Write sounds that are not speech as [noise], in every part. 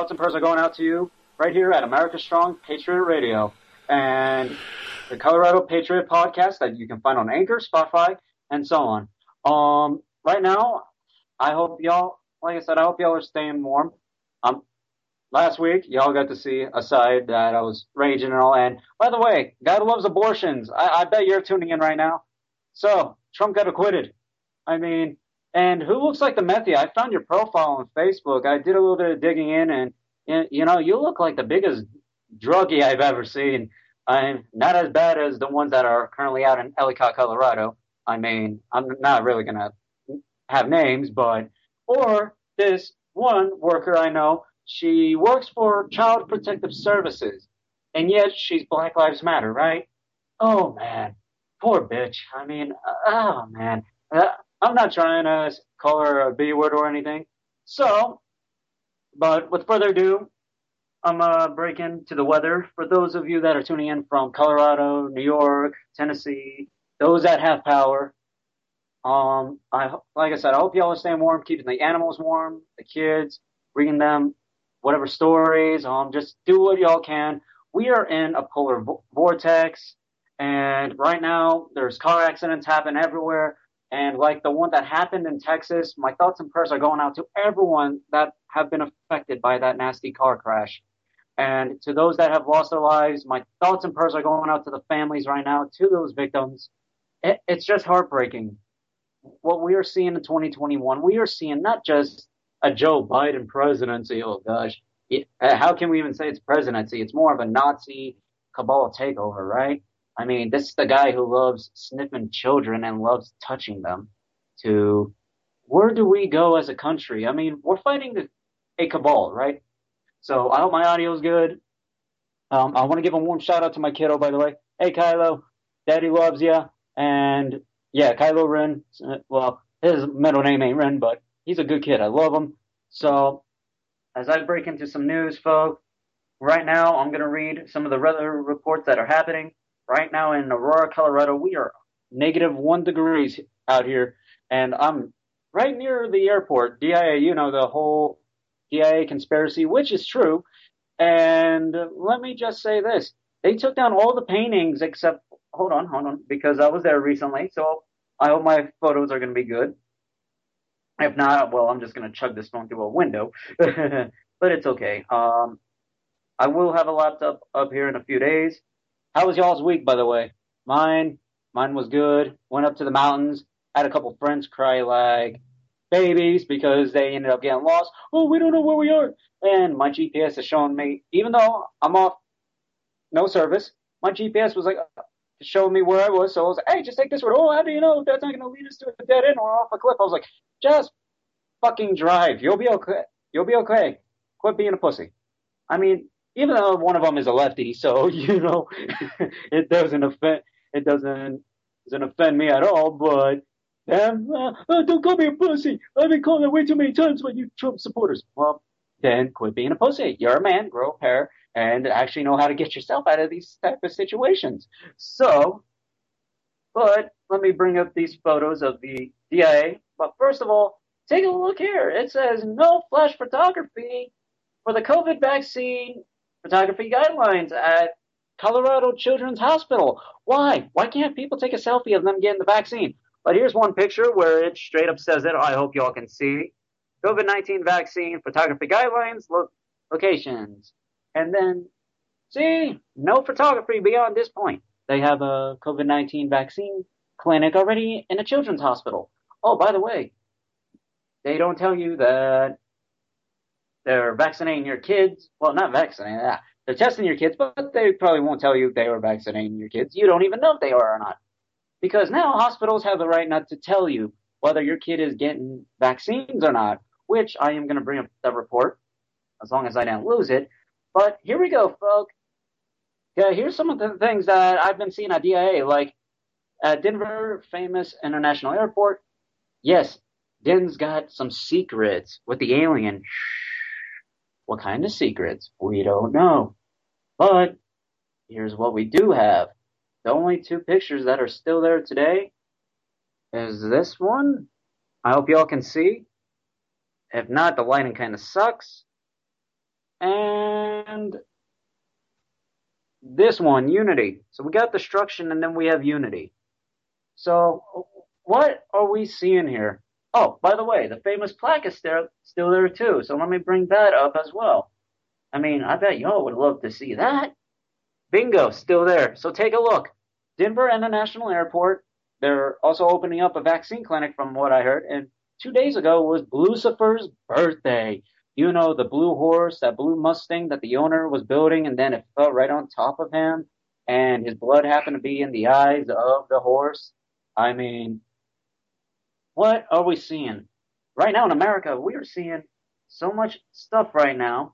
thoughts and prayers are going out to you right here at America Strong Patriot Radio and the Colorado Patriot podcast that you can find on Anchor, Spotify, and so on. Um, right now, I hope y'all, like I said, I hope y'all are staying warm. Um, last week, y'all got to see a side that I was raging and all. And by the way, that loves abortions, I, I bet you're tuning in right now. So Trump got acquitted. I mean, and who looks like the Methy? I found your profile on Facebook. I did a little bit of digging in, and you know, you look like the biggest druggie I've ever seen. I'm not as bad as the ones that are currently out in Ellicott, Colorado. I mean, I'm not really gonna have names, but or this one worker I know, she works for Child Protective Services, and yet she's Black Lives Matter, right? Oh man, poor bitch. I mean, oh man. Uh, I'm not trying to call her a B word or anything. So, but with further ado, I'm uh, breaking to the weather. For those of you that are tuning in from Colorado, New York, Tennessee, those that have power, um, I like I said, I hope y'all are staying warm, keeping the animals warm, the kids, reading them whatever stories. Um, just do what y'all can. We are in a polar vo- vortex, and right now there's car accidents happen everywhere. And like the one that happened in Texas, my thoughts and prayers are going out to everyone that have been affected by that nasty car crash. And to those that have lost their lives, my thoughts and prayers are going out to the families right now, to those victims. It, it's just heartbreaking. What we are seeing in 2021, we are seeing not just a Joe Biden presidency. Oh gosh, how can we even say it's presidency? It's more of a Nazi cabal takeover, right? I mean, this is the guy who loves sniffing children and loves touching them. To where do we go as a country? I mean, we're fighting a cabal, right? So I hope my audio is good. Um, I want to give a warm shout out to my kiddo, by the way. Hey, Kylo, Daddy loves you. And yeah, Kylo Ren. Well, his middle name ain't Ren, but he's a good kid. I love him. So as I break into some news, folks, right now I'm going to read some of the weather reports that are happening right now in Aurora, Colorado, we are negative one degrees out here, and I'm right near the airport. DIA, you know, the whole DIA conspiracy, which is true. And let me just say this. They took down all the paintings except, hold on, hold on, because I was there recently, so I hope my photos are going to be good. If not, well, I'm just going to chug this phone through a window, [laughs] but it's okay. Um, I will have a laptop up here in a few days. How was y'all's week, by the way? Mine, mine was good. Went up to the mountains. Had a couple friends cry like babies because they ended up getting lost. Oh, we don't know where we are. And my GPS is showing me, even though I'm off no service, my GPS was like showing me where I was. So I was like, hey, just take this road. Oh, how do you know that's not going to lead us to a dead end or off a cliff? I was like, just fucking drive. You'll be okay. You'll be okay. Quit being a pussy. I mean, even though one of them is a lefty, so [laughs] you know it doesn't offend it doesn't doesn't offend me at all. But damn, uh, uh, don't call me a pussy. I've been called that way too many times by you Trump supporters. Well, then quit being a pussy. You're a man, grow a pair, and actually know how to get yourself out of these type of situations. So, but let me bring up these photos of the DIA. But first of all, take a look here. It says no flash photography for the COVID vaccine photography guidelines at Colorado Children's Hospital. Why? Why can't people take a selfie of them getting the vaccine? But here's one picture where it straight up says it. I hope y'all can see. COVID 19 vaccine photography guidelines, lo- locations. And then, see, no photography beyond this point. They have a COVID 19 vaccine clinic already in a children's hospital. Oh, by the way, they don't tell you that they're vaccinating your kids. Well, not vaccinating. They're testing your kids, but they probably won't tell you they are vaccinating your kids. You don't even know if they are or not. Because now hospitals have the right not to tell you whether your kid is getting vaccines or not, which I am going to bring up the report as long as I don't lose it. But here we go, folks. Yeah, here's some of the things that I've been seeing at DIA, like at Denver Famous International Airport. Yes, Den's got some secrets with the alien. What kind of secrets? We don't know. But here's what we do have. The only two pictures that are still there today is this one. I hope y'all can see. If not, the lighting kind of sucks. and this one, unity. So we got destruction and then we have unity. So what are we seeing here? Oh, by the way, the famous plaque is still, still there too. So let me bring that up as well. I mean, I bet y'all would love to see that. Bingo, still there. So take a look. Denver International Airport. They're also opening up a vaccine clinic from what I heard. And two days ago was Lucifer's birthday. You know, the blue horse, that blue Mustang that the owner was building, and then it fell right on top of him, and his blood happened to be in the eyes of the horse. I mean, what are we seeing? Right now in America, we are seeing so much stuff right now.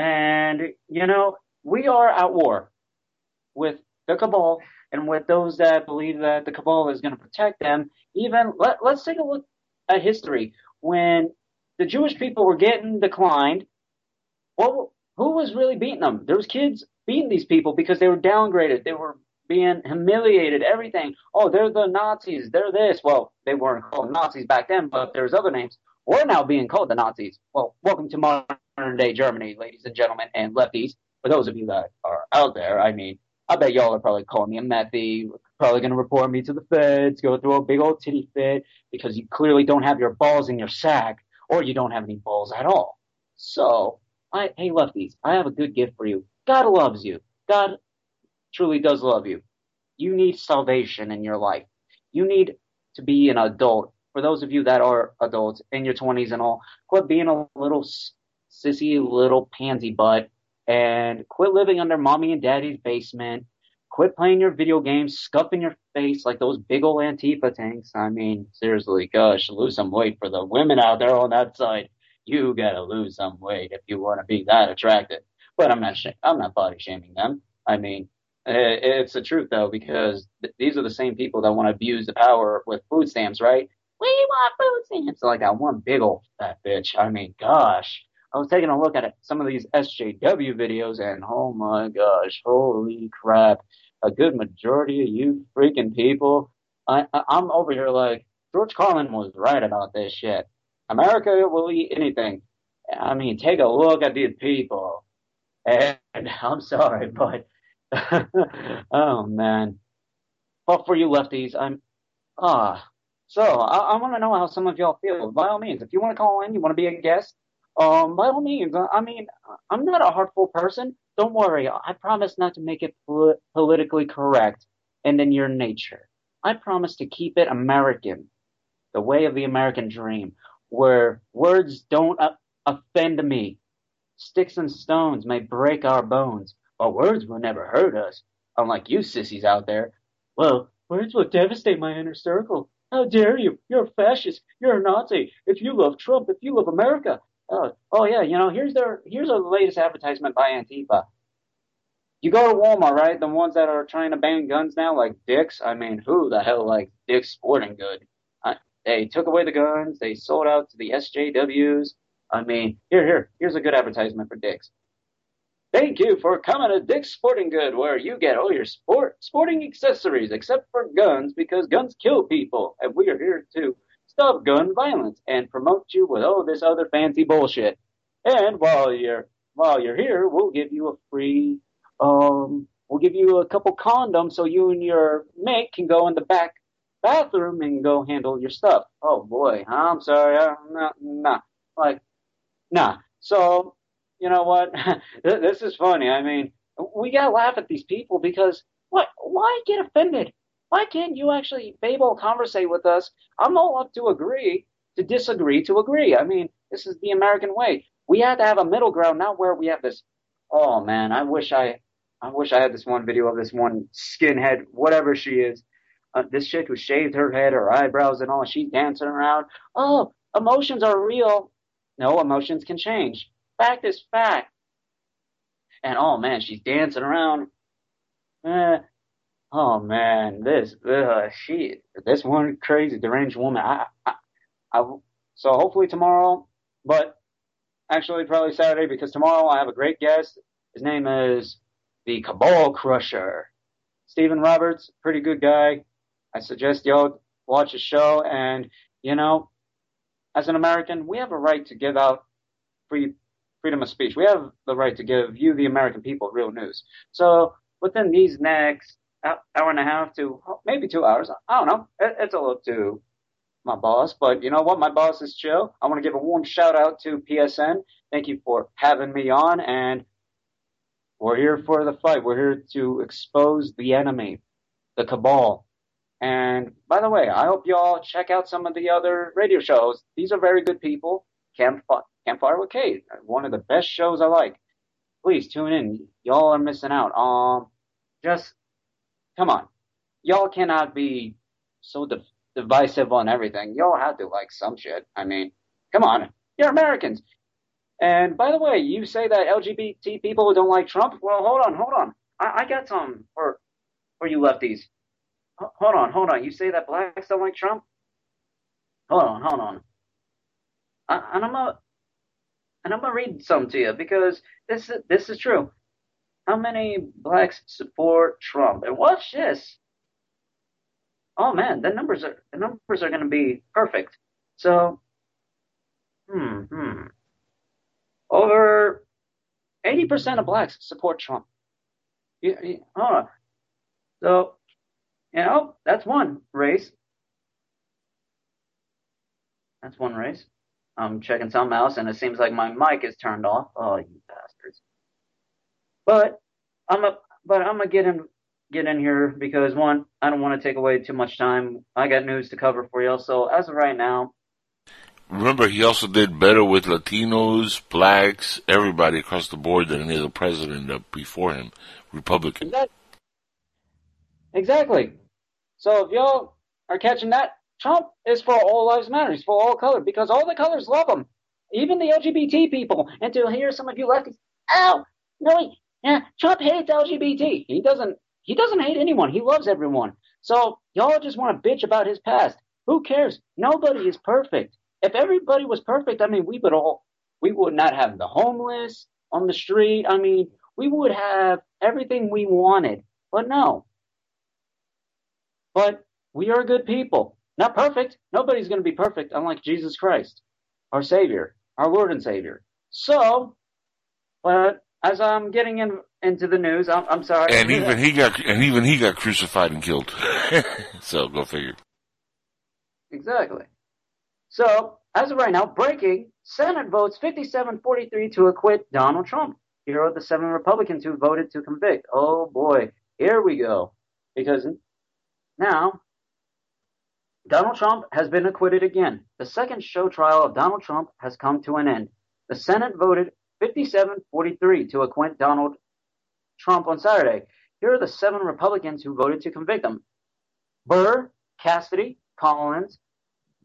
And, you know, we are at war with the cabal and with those that believe that the cabal is going to protect them. Even, let, let's take a look at history. When the Jewish people were getting declined, what, who was really beating them? There was kids beating these people because they were downgraded. They were being humiliated, everything. Oh, they're the Nazis. They're this. Well, they weren't called Nazis back then, but there's other names. We're now being called the Nazis. Well, welcome to modern day Germany, ladies and gentlemen, and lefties. For those of you that are out there, I mean, I bet y'all are probably calling me a methy, probably going to report me to the feds, go through a big old titty fit because you clearly don't have your balls in your sack or you don't have any balls at all. So, I, hey lefties, I have a good gift for you. God loves you. God truly does love you. You need salvation in your life. You need to be an adult. For those of you that are adults in your 20s and all, quit being a little sissy little pansy butt and quit living under mommy and daddy's basement. Quit playing your video games, scuffing your face like those big old Antifa tanks. I mean, seriously, gosh, lose some weight for the women out there on that side. You gotta lose some weight if you want to be that attractive. But I'm not, sh- I'm not body shaming them. I mean, Eh, it's the truth though, because th- these are the same people that want to abuse the power with food stamps, right? We want food stamps. Like that one big old fat bitch. I mean, gosh. I was taking a look at some of these SJW videos and oh my gosh, holy crap. A good majority of you freaking people. I, I I'm over here like, George Carlin was right about this shit. America will eat anything. I mean, take a look at these people. And [laughs] I'm sorry, but [laughs] oh man. But for you lefties, I'm ah. So I, I want to know how some of y'all feel. By all means, if you want to call in, you want to be a guest, um, by all means. I mean, I'm not a hurtful person. Don't worry. I promise not to make it pol- politically correct and in your nature. I promise to keep it American, the way of the American dream, where words don't uh, offend me. Sticks and stones may break our bones, but words will never hurt us, unlike you sissies out there. Well, words will devastate my inner circle. How dare you? You're a fascist. You're a Nazi. If you love Trump, if you love America. Oh, oh yeah, you know, here's their, here's the latest advertisement by Antifa. You go to Walmart, right? The ones that are trying to ban guns now, like Dick's. I mean, who the hell like Dick's Sporting Good? I, they took away the guns. They sold out to the SJWs. I mean, here, here, here's a good advertisement for Dick's. Thank you for coming to Dick's Sporting Good, where you get all your sport sporting accessories except for guns, because guns kill people, and we are here to stop gun violence and promote you with all this other fancy bullshit. And while you're while you're here, we'll give you a free um we'll give you a couple condoms so you and your mate can go in the back bathroom and go handle your stuff. Oh boy, I'm sorry, I'm not nah. Like nah. So you know what? [laughs] this is funny. I mean, we gotta laugh at these people because what? Why get offended? Why can't you actually be able to conversate with us? I'm all up to agree to disagree to agree. I mean, this is the American way. We have to have a middle ground, not where we have this. Oh man, I wish I, I wish I had this one video of this one skinhead, whatever she is. Uh, this chick who shaved her head, her eyebrows, and all. She's dancing around. Oh, emotions are real. No, emotions can change. Fact is fact. And oh man, she's dancing around. Eh, oh man, this uh, she this one crazy deranged woman. I, I, I so hopefully tomorrow, but actually probably Saturday because tomorrow I have a great guest. His name is the Cabal Crusher, Stephen Roberts, pretty good guy. I suggest y'all watch his show, and you know, as an American, we have a right to give out free freedom of speech. We have the right to give you, the American people, real news. So within these next hour and a half to maybe two hours, I don't know. It's a little to my boss, but you know what? My boss is chill. I want to give a warm shout out to PSN. Thank you for having me on, and we're here for the fight. We're here to expose the enemy, the cabal. And by the way, I hope y'all check out some of the other radio shows. These are very good people. Campfire, Campfire with Kate, one of the best shows I like. Please tune in. Y'all are missing out. Um, just come on. Y'all cannot be so de- divisive on everything. Y'all have to like some shit. I mean, come on. You're Americans. And by the way, you say that LGBT people don't like Trump. Well, hold on, hold on. I, I got some for for you lefties. H- hold on, hold on. You say that blacks don't like Trump. Hold on, hold on. I, I'm and I'm gonna read some to you because this is this is true. How many blacks support Trump? And watch this. Oh man, the numbers are the numbers are gonna be perfect. So, hmm, hmm. Over 80% of blacks support Trump. Hold on. So, you know, that's one race. That's one race. I'm checking something else, and it seems like my mic is turned off. Oh, you bastards! But I'm a, but I'm gonna get in, get in here because one, I don't want to take away too much time. I got news to cover for you. So as of right now, Remember, he also did better with Latinos, blacks, everybody across the board than any other president before him, Republican. Exactly. exactly. So if y'all are catching that, Trump is for all lives matter. He's for all color because all the colors love him, even the LGBT people. And to hear some of you lefties, oh no, he, yeah, Trump hates LGBT. He doesn't. He doesn't hate anyone. He loves everyone. So y'all just want to bitch about his past. Who cares? Nobody is perfect. If everybody was perfect, I mean, we would all, we would not have the homeless on the street. I mean, we would have everything we wanted, but no. But we are good people. Not perfect. Nobody's going to be perfect, unlike Jesus Christ, our Savior, our Lord and Savior. So, but as I'm getting in, into the news, I'm, I'm sorry. And even he got, and even he got crucified and killed. [laughs] so go figure. Exactly. So, as of right now, breaking, Senate votes 57-43 to acquit Donald Trump. Here are the seven Republicans who voted to convict. Oh boy, here we go. Because now, Donald Trump has been acquitted again. The second show trial of Donald Trump has come to an end. The Senate voted 57-43 to acquit Donald Trump on Saturday. Here are the seven Republicans who voted to convict him. Burr, Cassidy, Collins,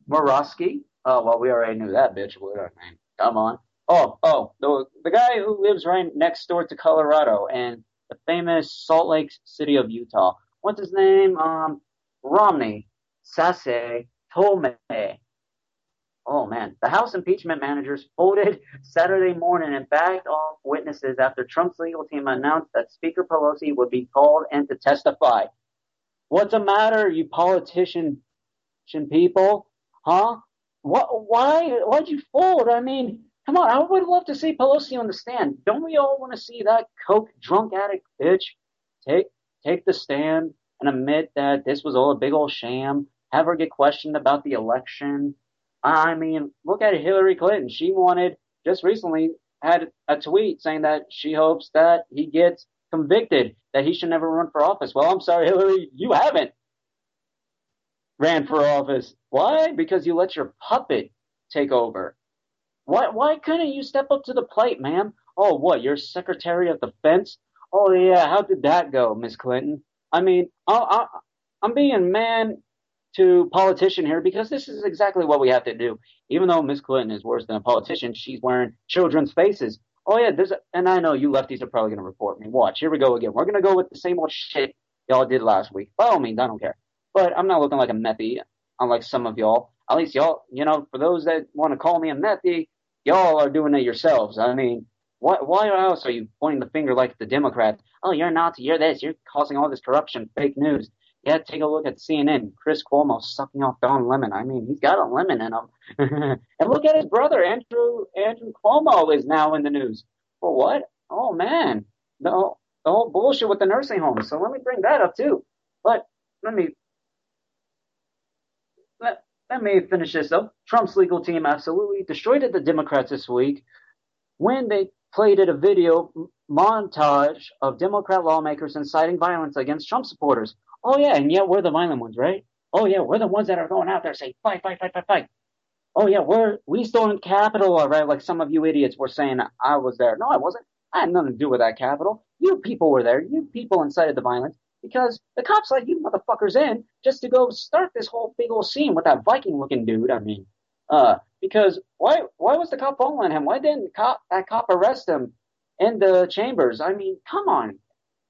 Murkowski. Oh, well, we already knew that bitch. What her name? Come on. Oh, oh, the the guy who lives right next door to Colorado and the famous Salt Lake City of Utah. What's his name? Um, Romney, Sasse, Toomey. Oh man, the House impeachment managers voted Saturday morning and backed off witnesses after Trump's legal team announced that Speaker Pelosi would be called in to testify. What's the matter, you politician people? Huh? What? Why? Why'd you fold? I mean, come on. I would love to see Pelosi on the stand. Don't we all want to see that coke drunk addict bitch take take the stand and admit that this was all a big old sham? Have her get questioned about the election. I mean, look at Hillary Clinton. She wanted just recently had a tweet saying that she hopes that he gets convicted, that he should never run for office. Well, I'm sorry, Hillary, you haven't ran for office. Why? Because you let your puppet take over. Why, why couldn't you step up to the plate, ma'am? Oh, what? You're Secretary of Defense? Oh, yeah. How did that go, Miss Clinton? I mean, I, I, I'm being man to politician here because this is exactly what we have to do. Even though Miss Clinton is worse than a politician, she's wearing children's faces. Oh yeah, there's and I know you lefties are probably going to report me. Watch, here we go again. We're going to go with the same old shit y'all did last week. By all means, I don't care. But I'm not looking like a methy, unlike some of y'all. At least y'all, you know, for those that want to call me a methy, y'all are doing it yourselves. I mean, why, why else are you pointing the finger like the Democrats? Oh, you're Nazi, you're this, you're causing all this corruption, fake news. Yeah, take a look at CNN. Chris Cuomo sucking off Don Lemon. I mean, he's got a lemon in him. [laughs] and look at his brother, Andrew Andrew Cuomo, is now in the news. For what? Oh man, the whole, the whole bullshit with the nursing homes. So let me bring that up too. But let me let, let me finish this up. Trump's legal team absolutely destroyed the Democrats this week when they played it a video montage of Democrat lawmakers inciting violence against Trump supporters. Oh yeah, and yet we're the violent ones, right? Oh yeah, we're the ones that are going out there saying fight, fight, fight, fight, fight. Oh yeah, we're we stormed Capitol, right? Like some of you idiots were saying I was there. No, I wasn't. I had nothing to do with that Capitol. You people were there. You people incited the violence because the cops let you motherfuckers in just to go start this whole big old scene with that Viking looking dude. I mean, uh, because why why was the cop following him? Why didn't cop that cop arrest him in the chambers? I mean, come on,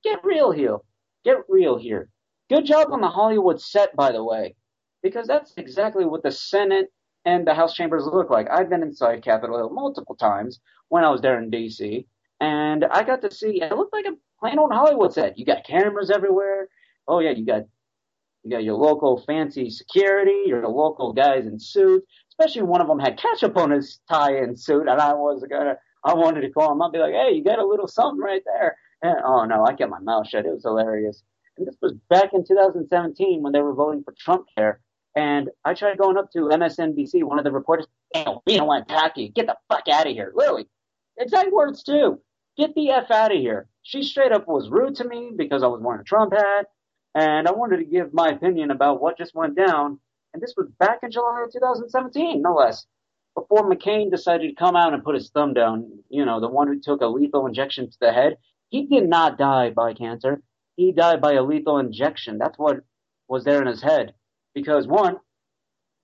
get real here. Get real here. Good job on the Hollywood set, by the way, because that's exactly what the Senate and the House chambers look like. I've been inside Capitol Hill multiple times when I was there in D.C. and I got to see it looked like a plain old Hollywood set. You got cameras everywhere. Oh yeah, you got you got your local fancy security, your local guys in suits. Especially one of them had ketchup on his tie and suit, and I was gonna, I wanted to call him up, be like, "Hey, you got a little something right there." And oh no, I kept my mouth shut. It was hilarious. Was back in 2017 when they were voting for Trump care. And I tried going up to MSNBC, one of the reporters, "Damn, we don't want you. Get the fuck out of here." Literally, exact words too. Get the f out of here. She straight up was rude to me because I was wearing a Trump hat, and I wanted to give my opinion about what just went down. And this was back in July of 2017, no less, before McCain decided to come out and put his thumb down. You know, the one who took a lethal injection to the head. He did not die by cancer. He died by a lethal injection. That's what was there in his head. Because one,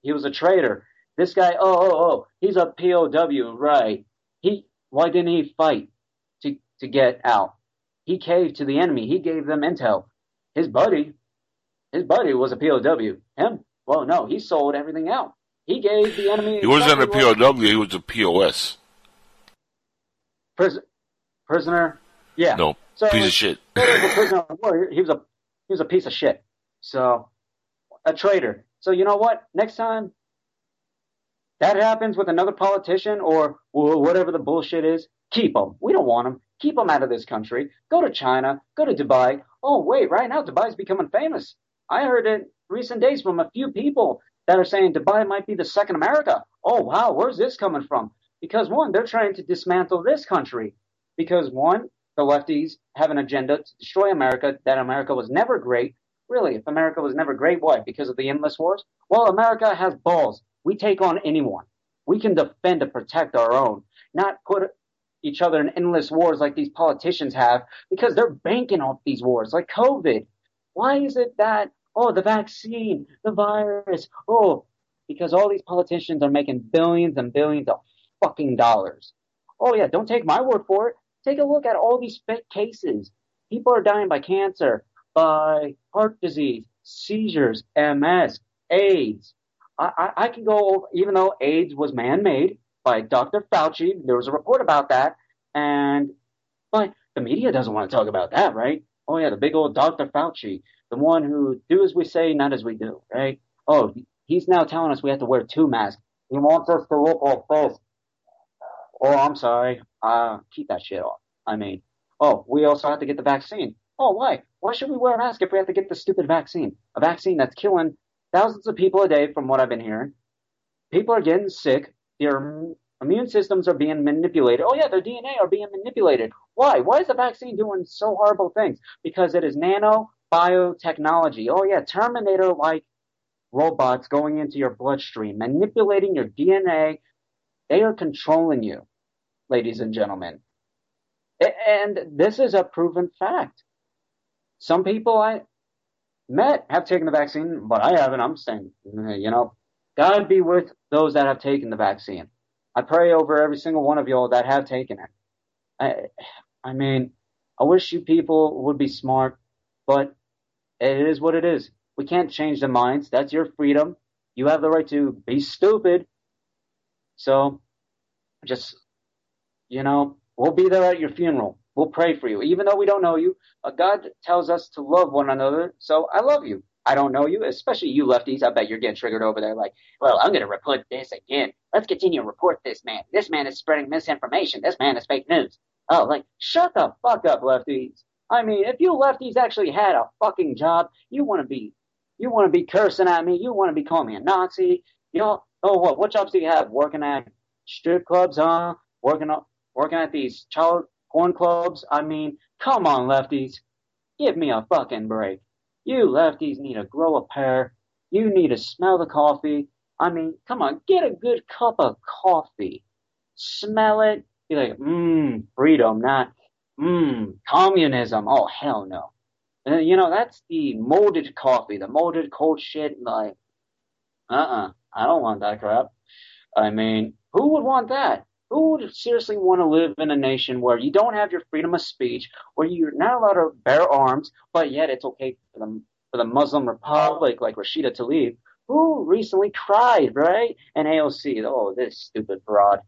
he was a traitor. This guy, oh, oh, oh, he's a POW, right? He, why didn't he fight to, to get out? He caved to the enemy. He gave them intel. His buddy, his buddy was a POW. Him, well, no, he sold everything out. He gave the enemy. He wasn't a POW. He was a POS. Pris- prisoner. Yeah. No. So, piece of shit. he was a he was a piece of shit. So a traitor. So you know what? Next time that happens with another politician or, whatever the bullshit is, keep them. We don't want them. Keep them out of this country. Go to China. Go to Dubai. Oh wait, right now Dubai's becoming famous. I heard in recent days from a few people that are saying Dubai might be the second America. Oh wow, where's this coming from? Because one, they're trying to dismantle this country. Because one, the lefties have an agenda to destroy America, that America was never great. Really, if America was never great, why? Because of the endless wars? Well, America has balls. We take on anyone. We can defend and protect our own, not put each other in endless wars like these politicians have because they're banking off these wars, like COVID. Why is it that Oh, the vaccine, the virus. Oh, because all these politicians are making billions and billions of fucking dollars. Oh yeah, don't take my word for it. Take a look at all these fake cases. People are dying by cancer, by heart disease, seizures, MS, AIDS. I, I, I can go over, even though AIDS was man-made by Dr. Fauci. There was a report about that, and but the media doesn't want to talk about that, right? Oh yeah, the big old Dr. Fauci the one who do as we say, not as we do, right? Oh, he's now telling us we have to wear two masks. He wants us to look like this. Oh, I'm sorry. Uh, keep that shit off. I mean, oh, we also have to get the vaccine. Oh, why? Why should we wear a mask if we have to get the stupid vaccine? A vaccine that's killing thousands of people a day, from what I've been hearing. People are getting sick. Their immune systems are being manipulated. Oh yeah, their DNA are being manipulated. Why? Why is the vaccine doing so horrible things? Because it is nano biotechnology. Oh yeah, Terminator like robots going into your bloodstream, manipulating your DNA. They are controlling you, ladies and gentlemen. And this is a proven fact. Some people I met have taken the vaccine, but I haven't. I'm saying, you know, God be with those that have taken the vaccine. I pray over every single one of y'all that have taken it. I, I mean, I wish you people would be smart, but it is what it is. We can't change the minds. That's your freedom. You have the right to be stupid. So just, you know, we'll be there at your funeral. We'll pray for you. Even though we don't know you, uh, God tells us to love one another. So I love you. I don't know you, especially you lefties. I bet you're getting triggered over there. Like, well, I'm going to report this again. Let's continue to report this man. This man is spreading misinformation. This man is fake news. Oh, like, shut the fuck up, lefties. I mean, if you lefties actually had a fucking job, you want to be, you want to be cursing at me. You want to be calling me a Nazi. You know, oh, what, what jobs do you have? Working at strip clubs, huh? Working, working at these child porn clubs. I mean, come on, lefties. Give me a fucking break. You lefties need to grow a pair. You need to smell the coffee. I mean, come on, get a good cup of coffee. Smell it. Be like, mmm, freedom, not, mmm, communism. Oh, hell no. And, you know, that's the molded coffee, the molded cold shit. Like, uh-uh, I don't want that crap. I mean, who would want that? Who would seriously want to live in a nation where you don't have your freedom of speech, where you're not allowed to bear arms, but yet it's okay for the, for the Muslim Republic like Rashida Tlaib, who recently cried, right? And AOC, oh, this stupid fraud.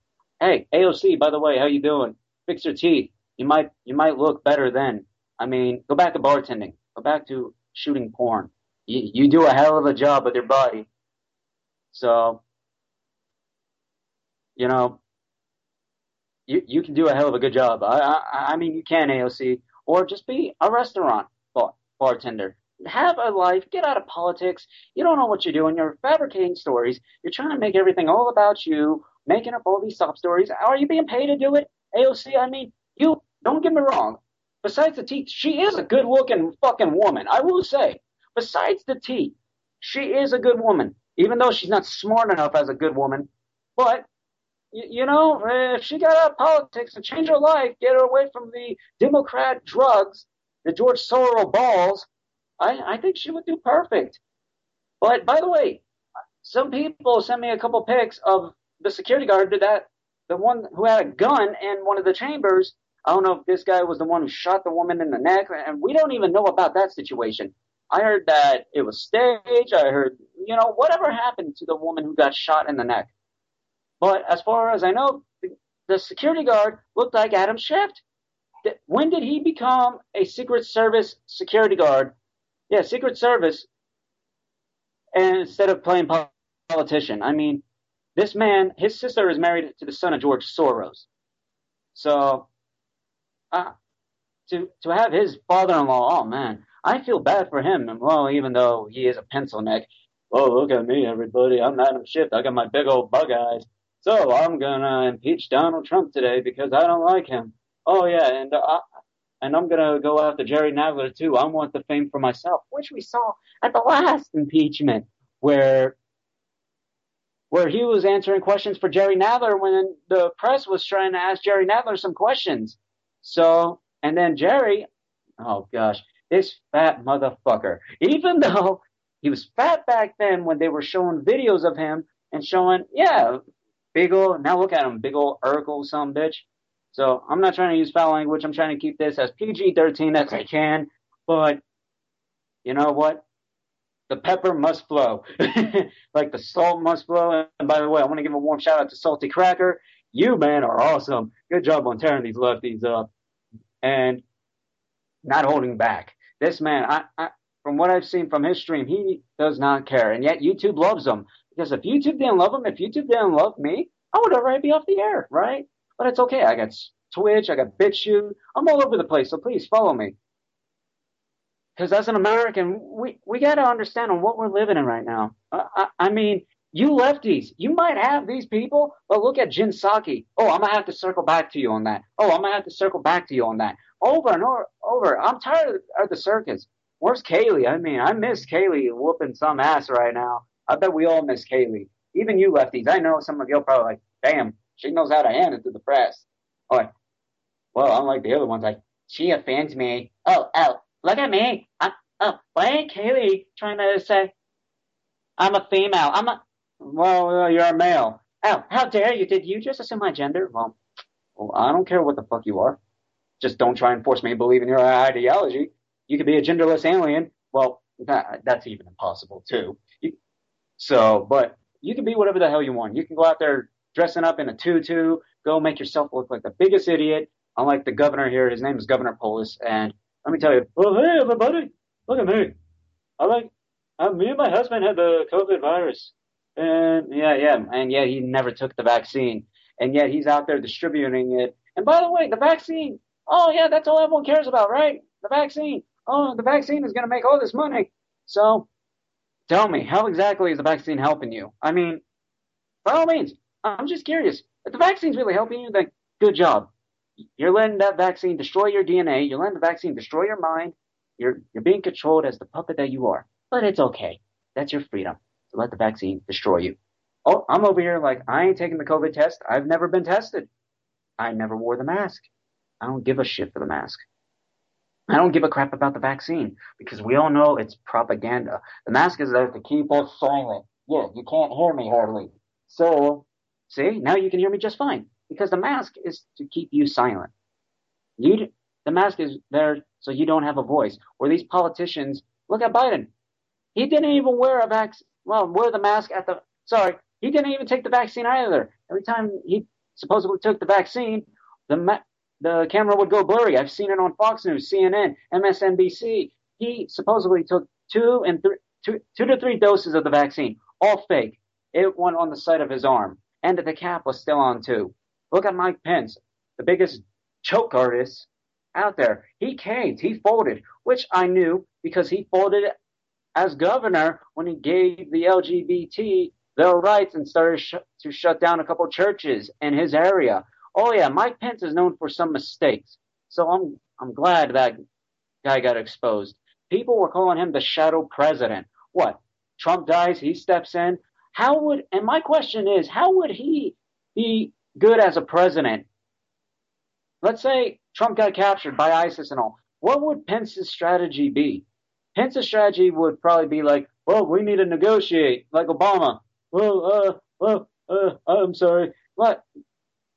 Hey, AOC, by the way, how you doing? Fix your teeth. You might, you might look better then. I mean, go back to bartending. Go back to shooting porn. You, you do a hell of a job with your body. So, you know, you, you can do a hell of a good job. I, I, I mean, you can AOC, or just be a restaurant bar, bartender. Have a life. Get out of politics. You don't know what you're doing. You're fabricating stories. You're trying to make everything all about you, making up all these sob stories. Are you being paid to do it, AOC? I mean, you don't get me wrong. Besides the teeth, she is a good looking fucking woman. I will say. Besides the teeth, she is a good woman. Even though she's not smart enough as a good woman, but you know, if she got out of politics and changed her life, get her away from the Democrat drugs, the George Soros balls, I, I think she would do perfect. But by the way, some people sent me a couple pics of the security guard did that the one who had a gun in one of the chambers. I don't know if this guy was the one who shot the woman in the neck, and we don't even know about that situation. I heard that it was staged. I heard, you know, whatever happened to the woman who got shot in the neck. But as far as I know, the security guard looked like Adam Schiff. When did he become a Secret Service security guard? Yeah, Secret Service. And instead of playing politician, I mean, this man, his sister is married to the son of George Soros. So, uh, to to have his father-in-law, oh man, I feel bad for him. Well, even though he is a pencil neck. Oh, look at me, everybody. I'm Adam Schiff. I got my big old bug eyes. So I'm gonna impeach Donald Trump today because I don't like him. Oh yeah, and I, and I'm gonna go after Jerry Nadler too. I want the fame for myself, which we saw at the last impeachment, where where he was answering questions for Jerry Nadler when the press was trying to ask Jerry Nadler some questions. So and then Jerry, oh gosh, this fat motherfucker. Even though he was fat back then when they were showing videos of him and showing, yeah, Big ol' now look at him, big ol' Urkel, some bitch. So I'm not trying to use foul language. I'm trying to keep this as PG-13 as I can. But you know what? The pepper must flow, [laughs] like the salt must flow. And by the way, I want to give a warm shout out to Salty Cracker. You man are awesome. Good job on tearing these lefties up and not holding back. This man, I, I from what I've seen from his stream, he does not care, and yet YouTube loves him. Because if YouTube didn't love him, if YouTube didn't love me, I would already be off the air, right? But it's okay. I got Twitch, I got BitChute. I'm all over the place, so please follow me. Because as an American, we, we got to understand on what we're living in right now. I, I, I mean, you lefties, you might have these people, but look at Jen Psaki. Oh, I'm gonna have to circle back to you on that. Oh, I'm gonna have to circle back to you on that. Over and over. over. I'm tired of the circus. Where's Kayleigh? I mean, I miss Kayleigh whooping some ass right now. I bet we all miss Kayleigh. Even you lefties. I know some of you probably like, damn, she knows how to hand it to the press. Oh, well, unlike the other ones, like, she offends me. Oh, oh, look at me. I, oh, why ain't Kaylee trying to say I'm a female? I'm a, well, uh, you're a male. Oh, how dare you? Did you just assume my gender? Well, well, I don't care what the fuck you are. Just don't try and force me to believe in your ideology. You could be a genderless alien. Well, that, that's even impossible too. So, but you can be whatever the hell you want. You can go out there dressing up in a tutu, go make yourself look like the biggest idiot. Unlike the governor here, his name is Governor Polis, and let me tell you, well, hey everybody, look at me. I like uh, me and my husband had the COVID virus. And yeah, yeah, and yet he never took the vaccine. And yet he's out there distributing it. And by the way, the vaccine, oh yeah, that's all everyone cares about, right? The vaccine. Oh, the vaccine is going to make all this money. So tell me, how exactly is the vaccine helping you? I mean, by all means, I'm just curious. If the vaccine's really helping you, then good job. You're letting that vaccine destroy your DNA. You're letting the vaccine destroy your mind. You're, you're being controlled as the puppet that you are. But it's okay. That's your freedom to let the vaccine destroy you. Oh, I'm over here like, I ain't taking the COVID test. I've never been tested. I never wore the mask. I don't give a shit for the mask. I don't give a crap about the vaccine because we all know it's propaganda. The mask is there to keep us silent. Yeah, you can't hear me hardly. So, see, now you can hear me just fine because the mask is to keep you silent. You, the mask is there so you don't have a voice. Or these politicians, look at Biden. He didn't even wear a vac, well, wear the mask at the, sorry, he didn't even take the vaccine either. Every time he supposedly took the vaccine, the ma- the camera would go blurry. I've seen it on Fox News, CNN, MSNBC. He supposedly took two and th- two, to three doses of the vaccine, all fake. It went on the side of his arm, and the cap was still on too. Look at Mike Pence, the biggest choke artist out there. He caved, he folded, which I knew because he folded as governor when he gave the LGBT their rights and started sh- to shut down a couple churches in his area. Oh yeah, Mike Pence is known for some mistakes. So I'm I'm glad that guy got exposed. People were calling him the shadow president. What? Trump dies, he steps in. How would and my question is, how would he be good as a president? Let's say Trump got captured by ISIS and all. What would Pence's strategy be? Pence's strategy would probably be like, well, we need to negotiate, like Obama. Well, uh, well, uh, I'm sorry. But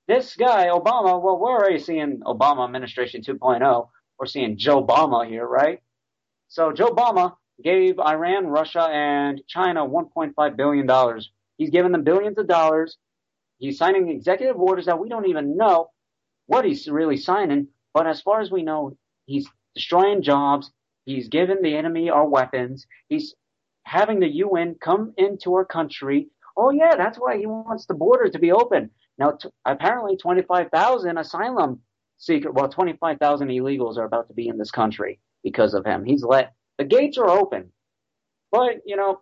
this guy, Obama, well, we're already seeing Obama administration 2.0. We're seeing Joe Obama here, right? So Joe Obama gave Iran, Russia, and China $1.5 billion. He's giving them billions of dollars. He's signing executive orders that we don't even know what he's really signing. But as far as we know, he's destroying jobs. He's giving the enemy our weapons. He's having the UN come into our country. Oh yeah, that's why he wants the border to be open. Now, t- apparently 25,000 asylum seekers, well, 25,000 illegals are about to be in this country because of him. He's let, the gates are open. But, you know,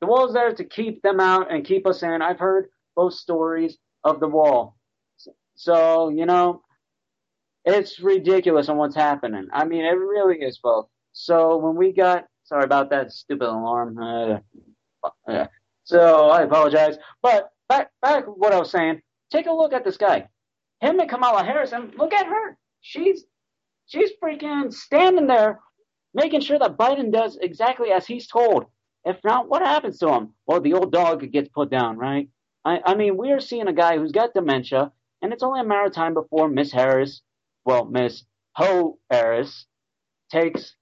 the wall's there to keep them out and keep us in. I've heard both stories of the wall. So, you know, it's ridiculous on what's happening. I mean, it really is, folks. So when we got, sorry about that stupid alarm. Uh, uh, so I apologize. But back, back what I was saying. Take a look at this guy. Him and Kamala Harris, and look at her. She's, she's freaking standing there making sure that Biden does exactly as he's told. If not, what happens to him? Well, the old dog gets put down, right? I, I mean, we are seeing a guy who's got dementia, and it's only a matter of time before Miss Harris, well, Miss Ho Harris, takes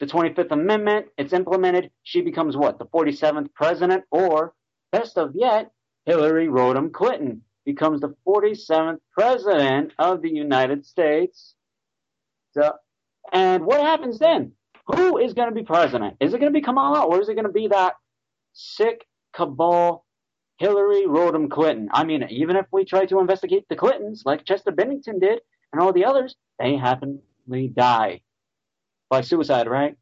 the 25th Amendment, it's implemented, she becomes what, the 47th president, or best of yet, Hillary Rodham Clinton becomes the 47th president of the United States. So, and what happens then? Who is going to be president? Is it going to be Kamala, or is it going to be that sick cabal Hillary Rodham Clinton? I mean, even if we try to investigate the Clintons, like Chester Bennington did, and all the others, they happily die by suicide, right?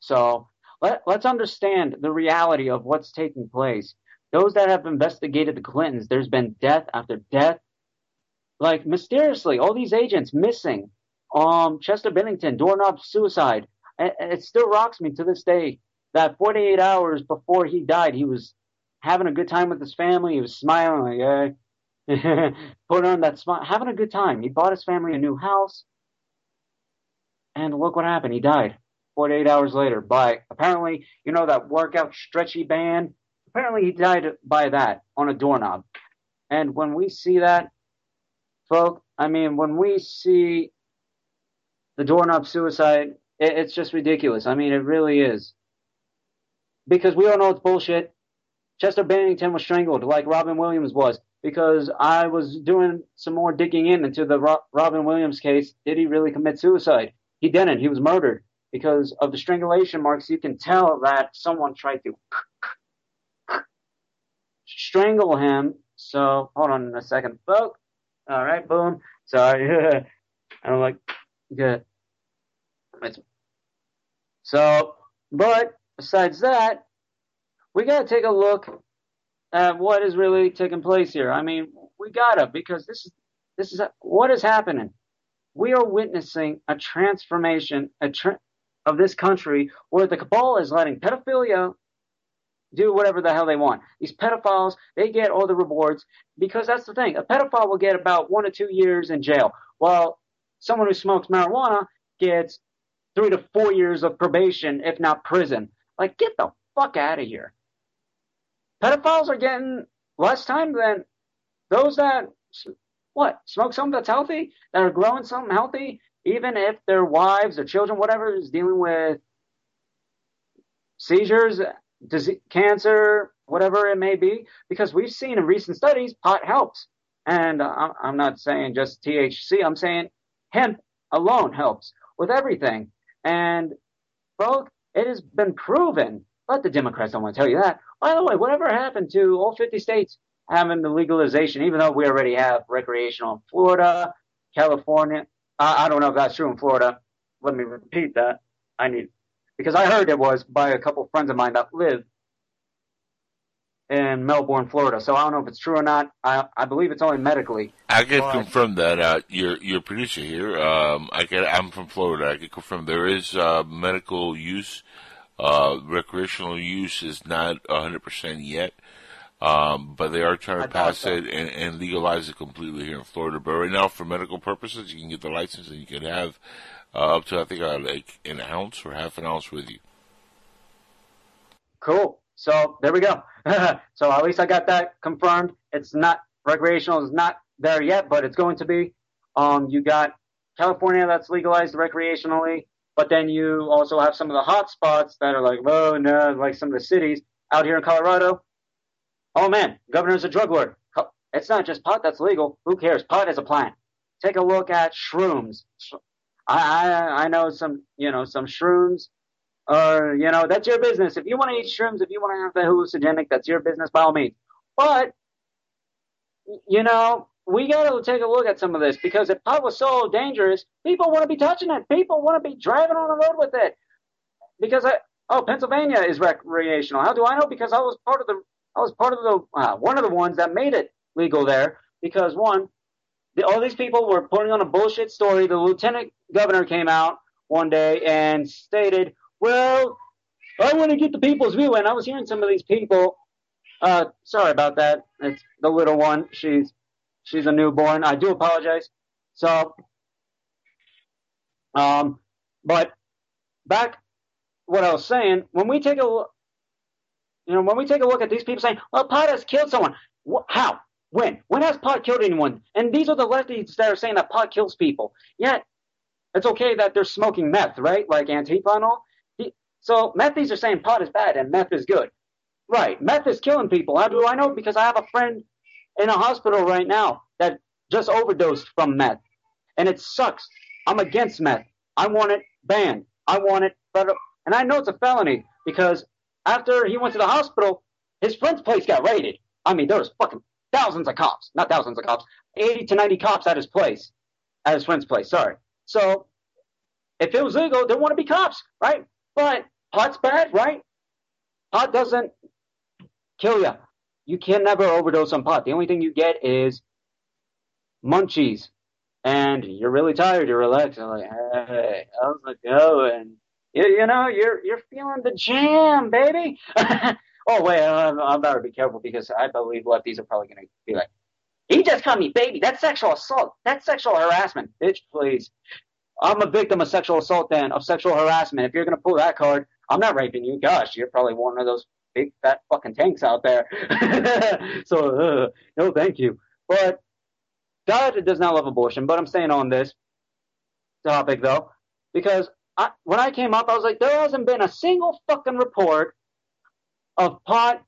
So let, let's understand the reality of what's taking place. Those that have investigated the Clintons, there's been death after death. Like mysteriously, all these agents missing. Um, Chester Bennington, doorknob suicide. It, it still rocks me to this day that 48 hours before he died, he was having a good time with his family. He was smiling like, hey, [laughs] put on that smile, having a good time. He bought his family a new house. And look what happened. He died 48 hours later by apparently, you know, that workout stretchy band. Apparently he died by that on a doorknob. And when we see that, folk, I mean, when we see the doorknob suicide, it, it's just ridiculous. I mean, it really is. Because we all know it's bullshit. Chester Bennington was strangled like Robin Williams was because I was doing some more digging in into the Ro- Robin Williams case. Did he really commit suicide? He didn't. He was murdered. because of the strangulation marks, you can tell that someone tried to strangle him. So hold on a second, folks. All right, boom. Sorry. [laughs] I'm like, good. So, but besides that, we got to take a look at what is really taking place here. I mean, we gotta because this is this is what is happening. We are witnessing a transformation a tra- of this country where the cabal is letting pedophilia do whatever the hell they want. These pedophiles, they get all the rewards because that's the thing. A pedophile will get about one to two years in jail, while someone who smokes marijuana gets three to four years of probation, if not prison. Like, get the fuck out of here. Pedophiles are getting less time than those that, what, smoke something that's healthy, that are growing something healthy, even if their wives or children, whatever, is dealing with seizures, disease, cancer, whatever it may be, because we've seen in recent studies pot helps. And I'm not saying just THC, I'm saying hemp alone helps with everything. And, folks, it has been proven, but the Democrats don't want to tell you that. By the way, whatever happened to all 50 states having the legalization, even though we already have recreational in Florida, California, I, I don't know if that's true in Florida. Let me repeat that. I need, because I heard it was by a couple of friends of mine that live in Melbourne, Florida. So I don't know if it's true or not. I I believe it's only medically. I can but, confirm that. Uh, your your producer here. Um, I can. I'm from Florida. I can confirm there is uh, medical use. Uh, recreational use is not 100 percent yet. Um, but they are trying to pass so. it and, and, legalize it completely here in Florida. But right now, for medical purposes, you can get the license and you can have uh, up to I think uh, like an ounce or half an ounce with you. Cool. So there we go. [laughs] so at least I got that confirmed. It's not recreational is not there yet, but it's going to be. Um, you got California that's legalized recreationally, but then you also have some of the hot spots that are like, oh no, like some of the cities out here in Colorado Oh man, governor's a drug lord. It's not just pot that's legal. Who cares? Pot is a plant. Take a look at shrooms. I, I, I know some, you know, some shrooms or, you know, that's your business. If you want to eat shrooms, if you want to have the hallucinogenic, that's your business by all means. But, you know, we got to take a look at some of this because if pot was so dangerous, people want to be touching it. People want to be driving on the road with it. Because I, oh, Pennsylvania is recreational. How do I know? Because I was part of the I was part of the uh, one of the ones that made it legal there because one, the, all these people were putting on a bullshit story. The lieutenant governor came out one day and stated, "Well, I want to get the people's view." And I was hearing some of these people. Uh, sorry about that. It's the little one. She's she's a newborn. I do apologize. So, um, but back what I was saying, when we take a look, you know, when we take a look at these people saying, well, pot has killed someone. How? When? When has pot killed anyone? And these are the lefties that are saying that pot kills people. Yet, it's okay that they're smoking meth, right? Like Antifa and all. So methies are saying pot is bad and meth is good. Right. Meth is killing people. How do I know? Because I have a friend in a hospital right now that just overdosed from meth. And it sucks. I'm against meth. I want it banned. I want it, but, and I know it's a felony because after he went to the hospital, his friend's place got raided. I mean, there was fucking thousands of cops, not thousands of cops, 80 to 90 cops at his place, at his friend's place, sorry. So if it was legal, there want to be cops, right? But pot's bad, right? Pot doesn't kill you. You can never overdose on pot. The only thing you get is munchies. And you're really tired, you're relaxed. I'm like, hey, how's it going? You, you know, you're you're feeling the jam, baby. [laughs] oh wait, I'm, I'm better be careful because I believe lefties are probably going to be like, he just called me baby. That's sexual assault. That's sexual harassment, bitch. Please. I'm a victim of sexual assault then, of sexual harassment. If you're going to pull that card, I'm not raping you. Gosh, you're probably one of those big fat fucking tanks out there. [laughs] so, uh, no, thank you. But God does not love abortion. But I'm staying on this topic though, because I, when I came up, I was like, there hasn't been a single fucking report of pot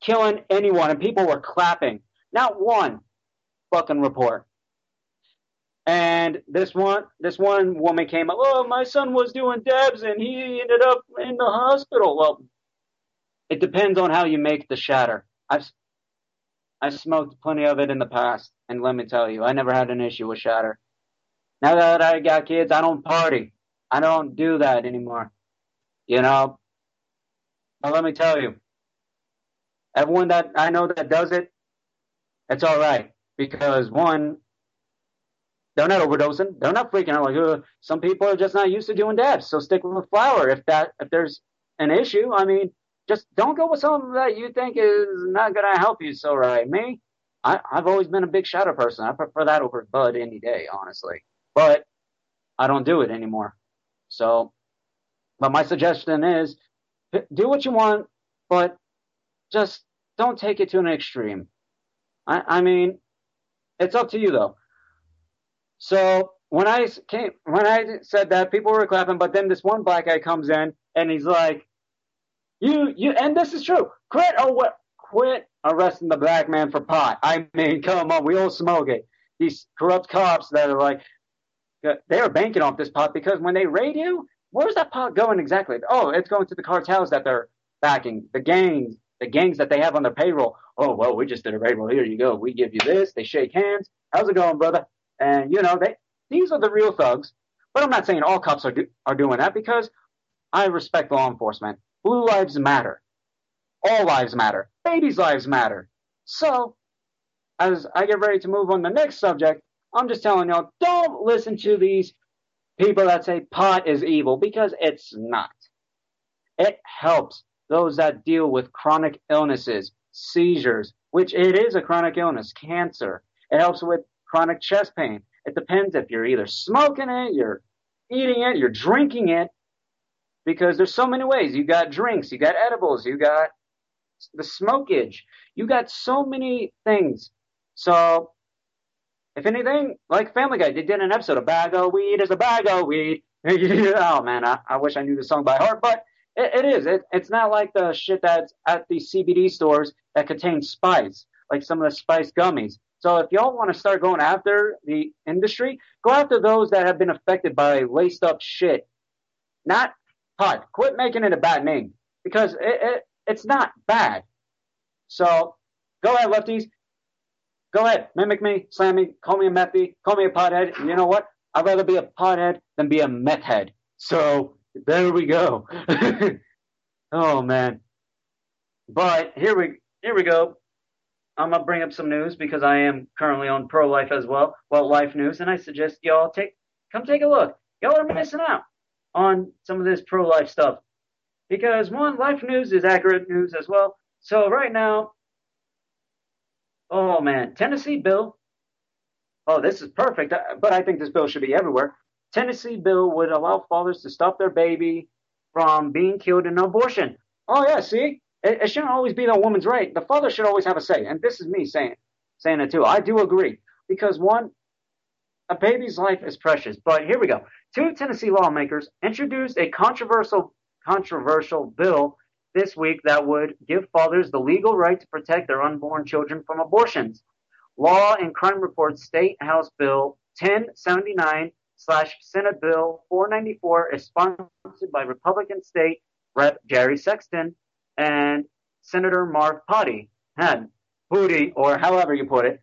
killing anyone, and people were clapping. Not one fucking report. And this one, this one woman came up. Oh, my son was doing dabs and he ended up in the hospital. Well, it depends on how you make the shatter. I've I smoked plenty of it in the past, and let me tell you, I never had an issue with shatter. Now that I got kids, I don't party. I don't do that anymore. You know? But let me tell you, everyone that I know that does it, it's all right because one, they're not overdosing. They're not freaking out like Ugh. some people are just not used to doing dabs. So stick with the flower if that if there's an issue. I mean, just don't go with something that you think is not gonna help you so right. Me, I, I've always been a big shatter person. I prefer that over bud any day, honestly. But I don't do it anymore. So, but my suggestion is do what you want, but just don't take it to an extreme. I, I mean, it's up to you though. So when I came, when I said that, people were clapping, but then this one black guy comes in and he's like, "You, you," and this is true. Quit or what? Quit arresting the black man for pot. I mean, come on, we all smoke it. These corrupt cops that are like, uh, they are banking off this pot because when they raid you, where's that pot going exactly? Oh, it's going to the cartels that they're backing, the gangs, the gangs that they have on their payroll. Oh, well, we just did a raid. Well, here you go. We give you this. They shake hands. How's it going, brother? And you know, they these are the real thugs. But I'm not saying all cops are do, are doing that because I respect law enforcement. Blue lives matter. All lives matter. Babies' lives matter. So, as I get ready to move on the next subject, I'm just telling y'all, don't listen to these people that say pot is evil because it's not. It helps those that deal with chronic illnesses, seizures, which it is a chronic illness, cancer. It helps with chronic chest pain. It depends if you're either smoking it, you're eating it, you're drinking it, because there's so many ways. You got drinks, you got edibles, you got the smokage, you got so many things. So, if anything, like Family Guy, they did an episode, a bag of weed is a bag of weed. [laughs] oh man, I, I wish I knew the song by heart, but it, it is. It, it's not like the shit that's at the CBD stores that contains spice, like some of the spice gummies. So if y'all want to start going after the industry, go after those that have been affected by laced up shit. Not pot. Quit making it a bad name because it, it it's not bad. So go ahead, lefties. Go ahead, mimic me, slam me, call me a methy, call me a pothead. You know what? I'd rather be a pothead than be a meth head. So there we go. [laughs] oh man. But here we here we go. I'm gonna bring up some news because I am currently on pro life as well, well life news, and I suggest y'all take come take a look. Y'all are missing out on some of this pro life stuff because one life news is accurate news as well. So right now, oh man, Tennessee bill. Oh, this is perfect, but I think this bill should be everywhere. Tennessee bill would allow fathers to stop their baby from being killed in an abortion. Oh yeah, see, it, it, shouldn't always be the woman's right. The father should always have a say. And this is me saying saying it too. I do agree because one, a baby's life is precious. But here we go. Two Tennessee lawmakers introduced a controversial controversial bill this week that would give fathers the legal right to protect their unborn children from abortions. Law and Crime Report State House Bill 1079 slash Senate Bill 494 is sponsored by Republican State Rep Jerry Sexton and Senator Mark Pody had Booty, or however you put it,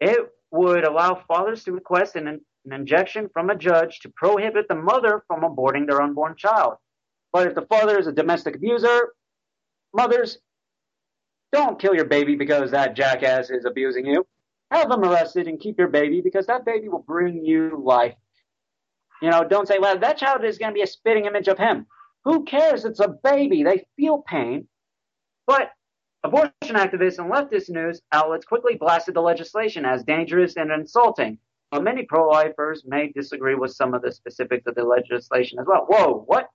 it would allow fathers to request an, an injection from a judge to prohibit the mother from aborting their unborn child. But if the father is a domestic abuser, mothers, don't kill your baby because that jackass is abusing you. Have them arrested and keep your baby because that baby will bring you life. You know, don't say, well, that child is going to be a spitting image of him. Who cares? It's a baby. They feel pain. But abortion activists and leftist news outlets quickly blasted the legislation as dangerous and insulting. But many pro-lifers may disagree with some of the specifics of the legislation as well. Whoa, what?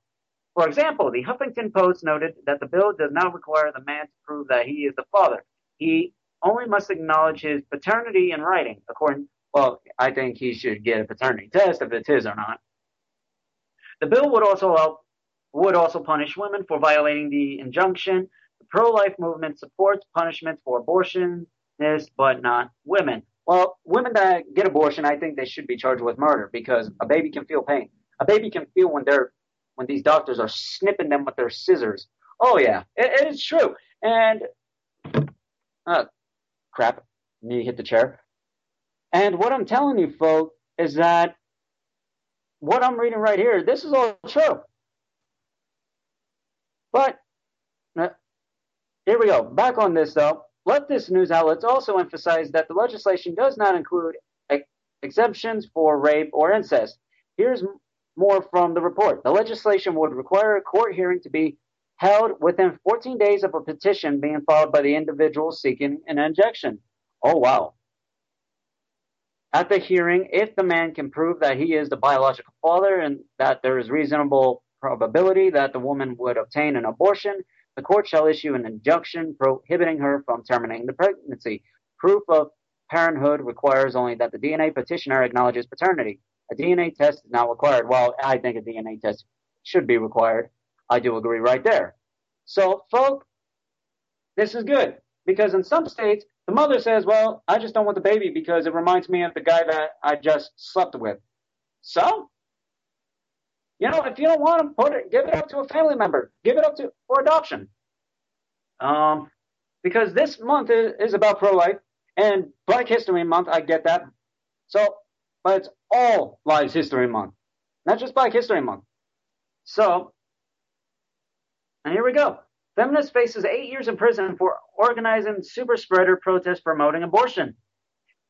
For example, the Huffington Post noted that the bill does not require the man to prove that he is the father. He only must acknowledge his paternity in writing. According, well, I think he should get a paternity test if it's his or not. The bill would also help would also punish women for violating the injunction. The pro-life movement supports punishments for abortionists, but not women. Well, women that get abortion, I think they should be charged with murder because a baby can feel pain. A baby can feel when they're when these doctors are snipping them with their scissors. Oh yeah, it, it is true. And uh, crap, knee hit the chair. And what I'm telling you, folks, is that what I'm reading right here, this is all true. But uh, here we go. Back on this though. Leftist news outlets also emphasize that the legislation does not include ex- exemptions for rape or incest. Here's more from the report. The legislation would require a court hearing to be held within 14 days of a petition being filed by the individual seeking an injection. Oh, wow. At the hearing, if the man can prove that he is the biological father and that there is reasonable probability that the woman would obtain an abortion, the court shall issue an injunction prohibiting her from terminating the pregnancy. Proof of parenthood requires only that the DNA petitioner acknowledges paternity. A DNA test is not required. Well, I think a DNA test should be required. I do agree right there. So, folk, this is good because in some states, the mother says, well, I just don't want the baby because it reminds me of the guy that I just slept with. So, you know, if you don't want him, put it, give it up to a family member. Give it up to for adoption. Um, because this month is, is about pro-life and Black History Month. I get that. So, but it's all Lives History Month, not just Black History Month. So, and here we go. Feminist faces eight years in prison for organizing super spreader protest promoting abortion.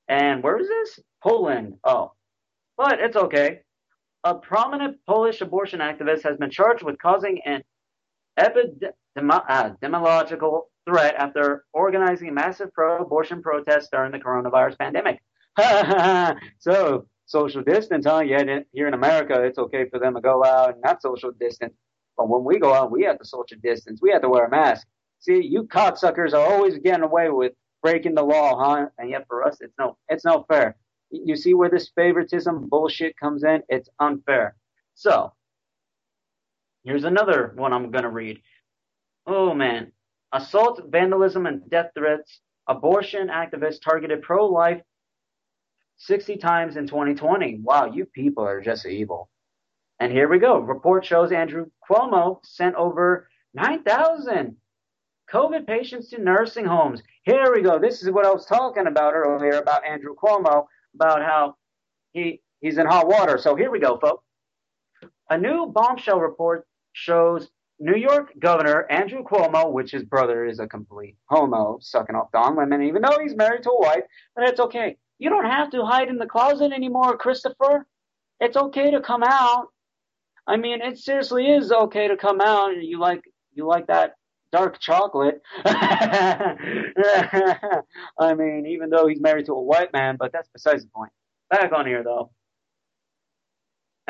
And where is this? Poland. Oh, but it's okay. A prominent Polish abortion activist has been charged with causing an epidemiological uh, threat after organizing massive pro-abortion protests during the coronavirus pandemic. [laughs] so social distance, huh? Yeah, here in America, it's okay for them to go out and not social distance. But when we go out, we have to social distance. We have to wear a mask. See, you cocksuckers are always getting away with breaking the law, huh? And yet for us, it's no, it's no fair. You see where this favoritism bullshit comes in? It's unfair. So, here's another one I'm gonna read. Oh man. Assault, vandalism, and death threats. Abortion activists targeted pro-life 60 times in 2020. Wow, you people are just evil. And here we go. Report shows Andrew Cuomo sent over 9,000 COVID patients to nursing homes. Here we go. This is what I was talking about earlier about Andrew Cuomo, about how he, he's in hot water. So here we go, folks. A new bombshell report shows New York Governor Andrew Cuomo, which his brother is a complete homo, sucking off dong women, even though he's married to a wife, but it's okay. You don't have to hide in the closet anymore, Christopher. It's okay to come out I mean, it seriously is okay to come out and you like you like that dark chocolate. [laughs] I mean, even though he's married to a white man, but that's besides the point. Back on here though.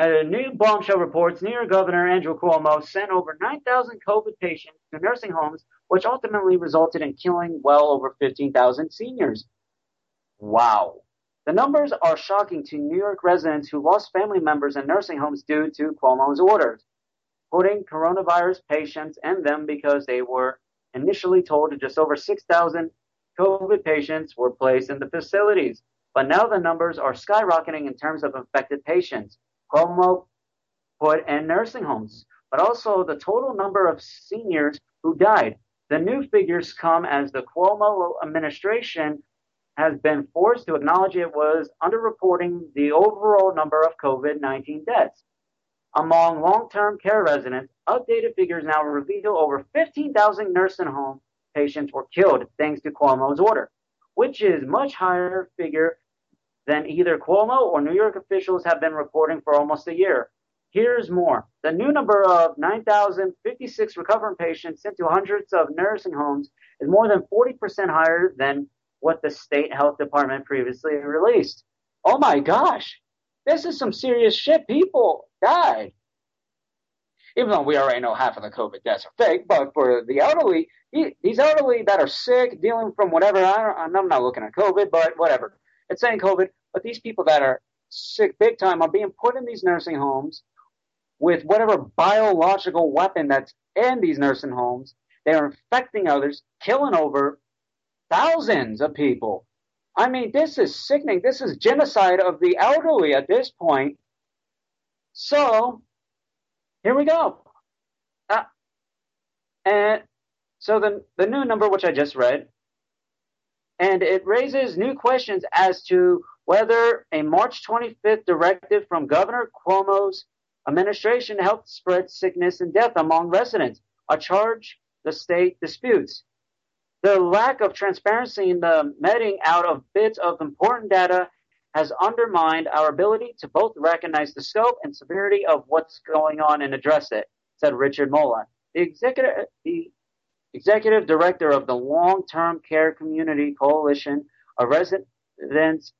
A new bombshell reports New York Governor Andrew Cuomo sent over 9,000 COVID patients to nursing homes, which ultimately resulted in killing well over 15,000 seniors. Wow. The numbers are shocking to New York residents who lost family members in nursing homes due to Cuomo's orders, putting coronavirus patients in them because they were initially told just over 6,000 COVID patients were placed in the facilities. But now the numbers are skyrocketing in terms of infected patients. Cuomo put in nursing homes, but also the total number of seniors who died. The new figures come as the Cuomo administration has been forced to acknowledge it was underreporting the overall number of COVID-19 deaths. Among long-term care residents, updated figures now reveal over 15,000 nursing home patients were killed thanks to Cuomo's order, which is much higher figure than either Cuomo or New York officials have been reporting for almost a year. Here's more. The new number of 9,056 recovering patients sent to hundreds of nursing homes is more than 40% higher than what the state health department previously released. Oh my gosh, this is some serious shit. People died. Even though we already know half of the COVID deaths are fake, but for the elderly, these elderly that are sick, dealing from whatever, I am not looking at COVID, but whatever. It's saying COVID, but these people that are sick big time are being put in these nursing homes with whatever biological weapon that's in these nursing homes. They're infecting others, killing over thousands of people. I mean, this is sickening. This is genocide of the elderly at this point. So, here we go. Uh, and so the, the new number, which I just read, and it raises new questions as to whether a March 25th directive from Governor Cuomo's administration helped spread sickness and death among residents, a charge the state disputes. The lack of transparency in the meting out of bits of important data has undermined our ability to both recognize the scope and severity of what's going on and address it, said Richard Mollot. The executive, the executive director of the Long-Term Care Community Coalition, a residents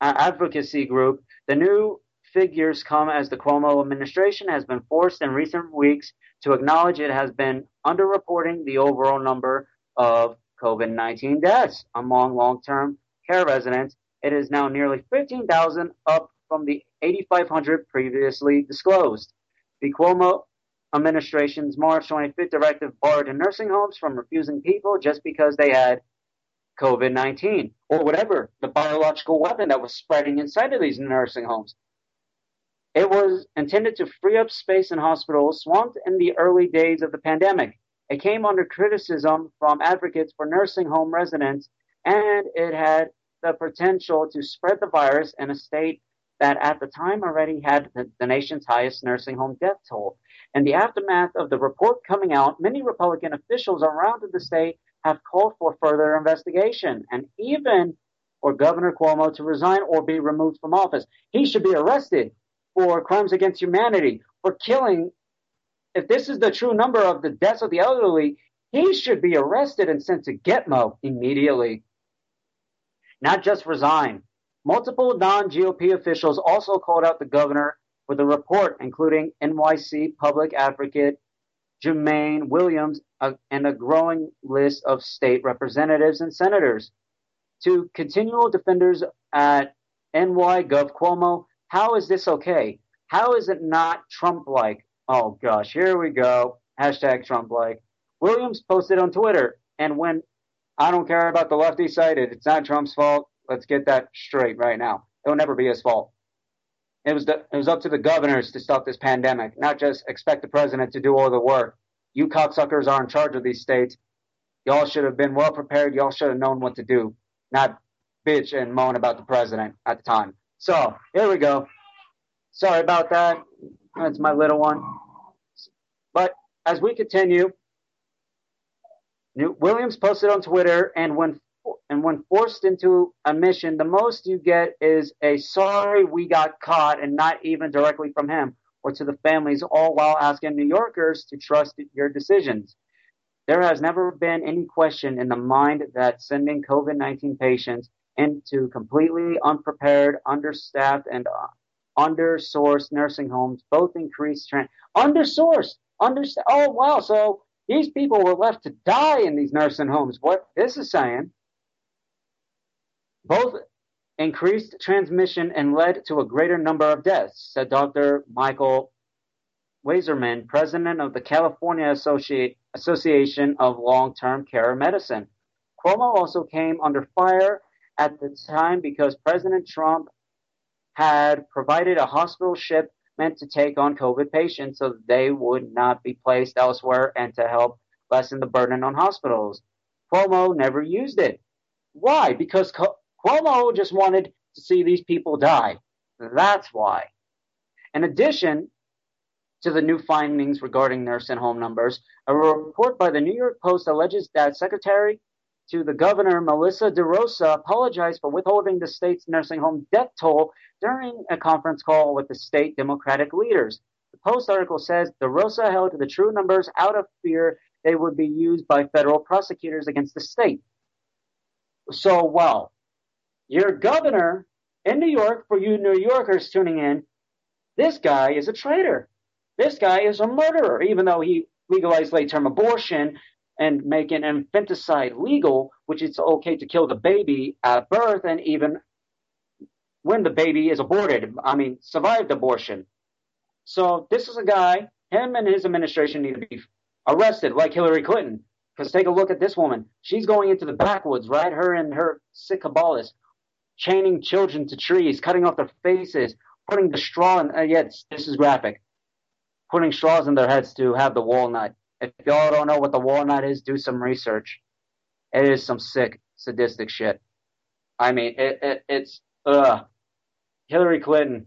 advocacy group. The new figures come as the Cuomo administration has been forced in recent weeks to acknowledge it has been underreporting the overall number of COVID-19 deaths among long-term care residents. It is now nearly 15,000 up from the 8,500 previously disclosed. The Cuomo administration's March 25th directive barred nursing homes from refusing people just because they had COVID 19 or whatever, the biological weapon that was spreading inside of these nursing homes. It was intended to free up space in hospitals swamped in the early days of the pandemic. It came under criticism from advocates for nursing home residents, and it had the potential to spread the virus in a state that at the time already had the, the nation's highest nursing home death toll. In the aftermath of the report coming out, many Republican officials around the state have called for further investigation and even for Governor Cuomo to resign or be removed from office. He should be arrested for crimes against humanity, for killing. If this is the true number of the deaths of the elderly, he should be arrested and sent to Gitmo immediately. Not just resign. Multiple non GOP officials also called out the governor for the report, including NYC public advocate Jumaane Williams uh, and a growing list of state representatives and senators. To continual defenders at NY Gov Cuomo, how is this okay? How is it not Trump like? Oh gosh, here we go. Hashtag Trump like. Williams posted on Twitter, and when I don't care about the lefty side, it's not Trump's fault. Let's get that straight right now. It will never be his fault. It was the, it was up to the governors to stop this pandemic, not just expect the president to do all the work. You cocksuckers are in charge of these states. Y'all should have been well prepared. Y'all should have known what to do, not bitch and moan about the president at the time. So here we go. Sorry about that. That's my little one. But as we continue, Williams posted on Twitter, and when and when forced into a mission, the most you get is a sorry we got caught, and not even directly from him or to the families, all while asking New Yorkers to trust your decisions. There has never been any question in the mind that sending COVID 19 patients into completely unprepared, understaffed, and uh, undersourced nursing homes both increased trend. Undersourced, understaffed. Oh wow! So these people were left to die in these nursing homes. What this is saying, both increased transmission and led to a greater number of deaths, said Dr. Michael Wasserman, president of the California Association of Long-Term Care Medicine. Cuomo also came under fire at the time because President Trump had provided a hospital ship meant to take on COVID patients so they would not be placed elsewhere and to help lessen the burden on hospitals. Cuomo never used it. Why? Because Cuomo just wanted to see these people die. That's why. In addition to the new findings regarding nursing home numbers, a report by the New York Post alleges that Secretary to the governor, Melissa DeRosa, apologized for withholding the state's nursing home death toll during a conference call with the state Democratic leaders. The Post article says DeRosa held the true numbers out of fear they would be used by federal prosecutors against the state. So, well, your governor in New York, for you New Yorkers tuning in, this guy is a traitor. This guy is a murderer, even though he legalized late term abortion and making infanticide legal, which it's okay to kill the baby at birth and even when the baby is aborted. I mean, survived abortion. So this is a guy, him and his administration need to be arrested, like Hillary Clinton. Because take a look at this woman. She's going into the backwoods, right? Her and her sick Kabbalists, chaining children to trees, cutting off their faces, putting the straw in. Uh, yeah, this is graphic. Putting straws in their heads to have the walnut. If y'all don't know what the walnut is, do some research. It is some sick, sadistic shit. I mean, it, it it's ugh. Hillary Clinton,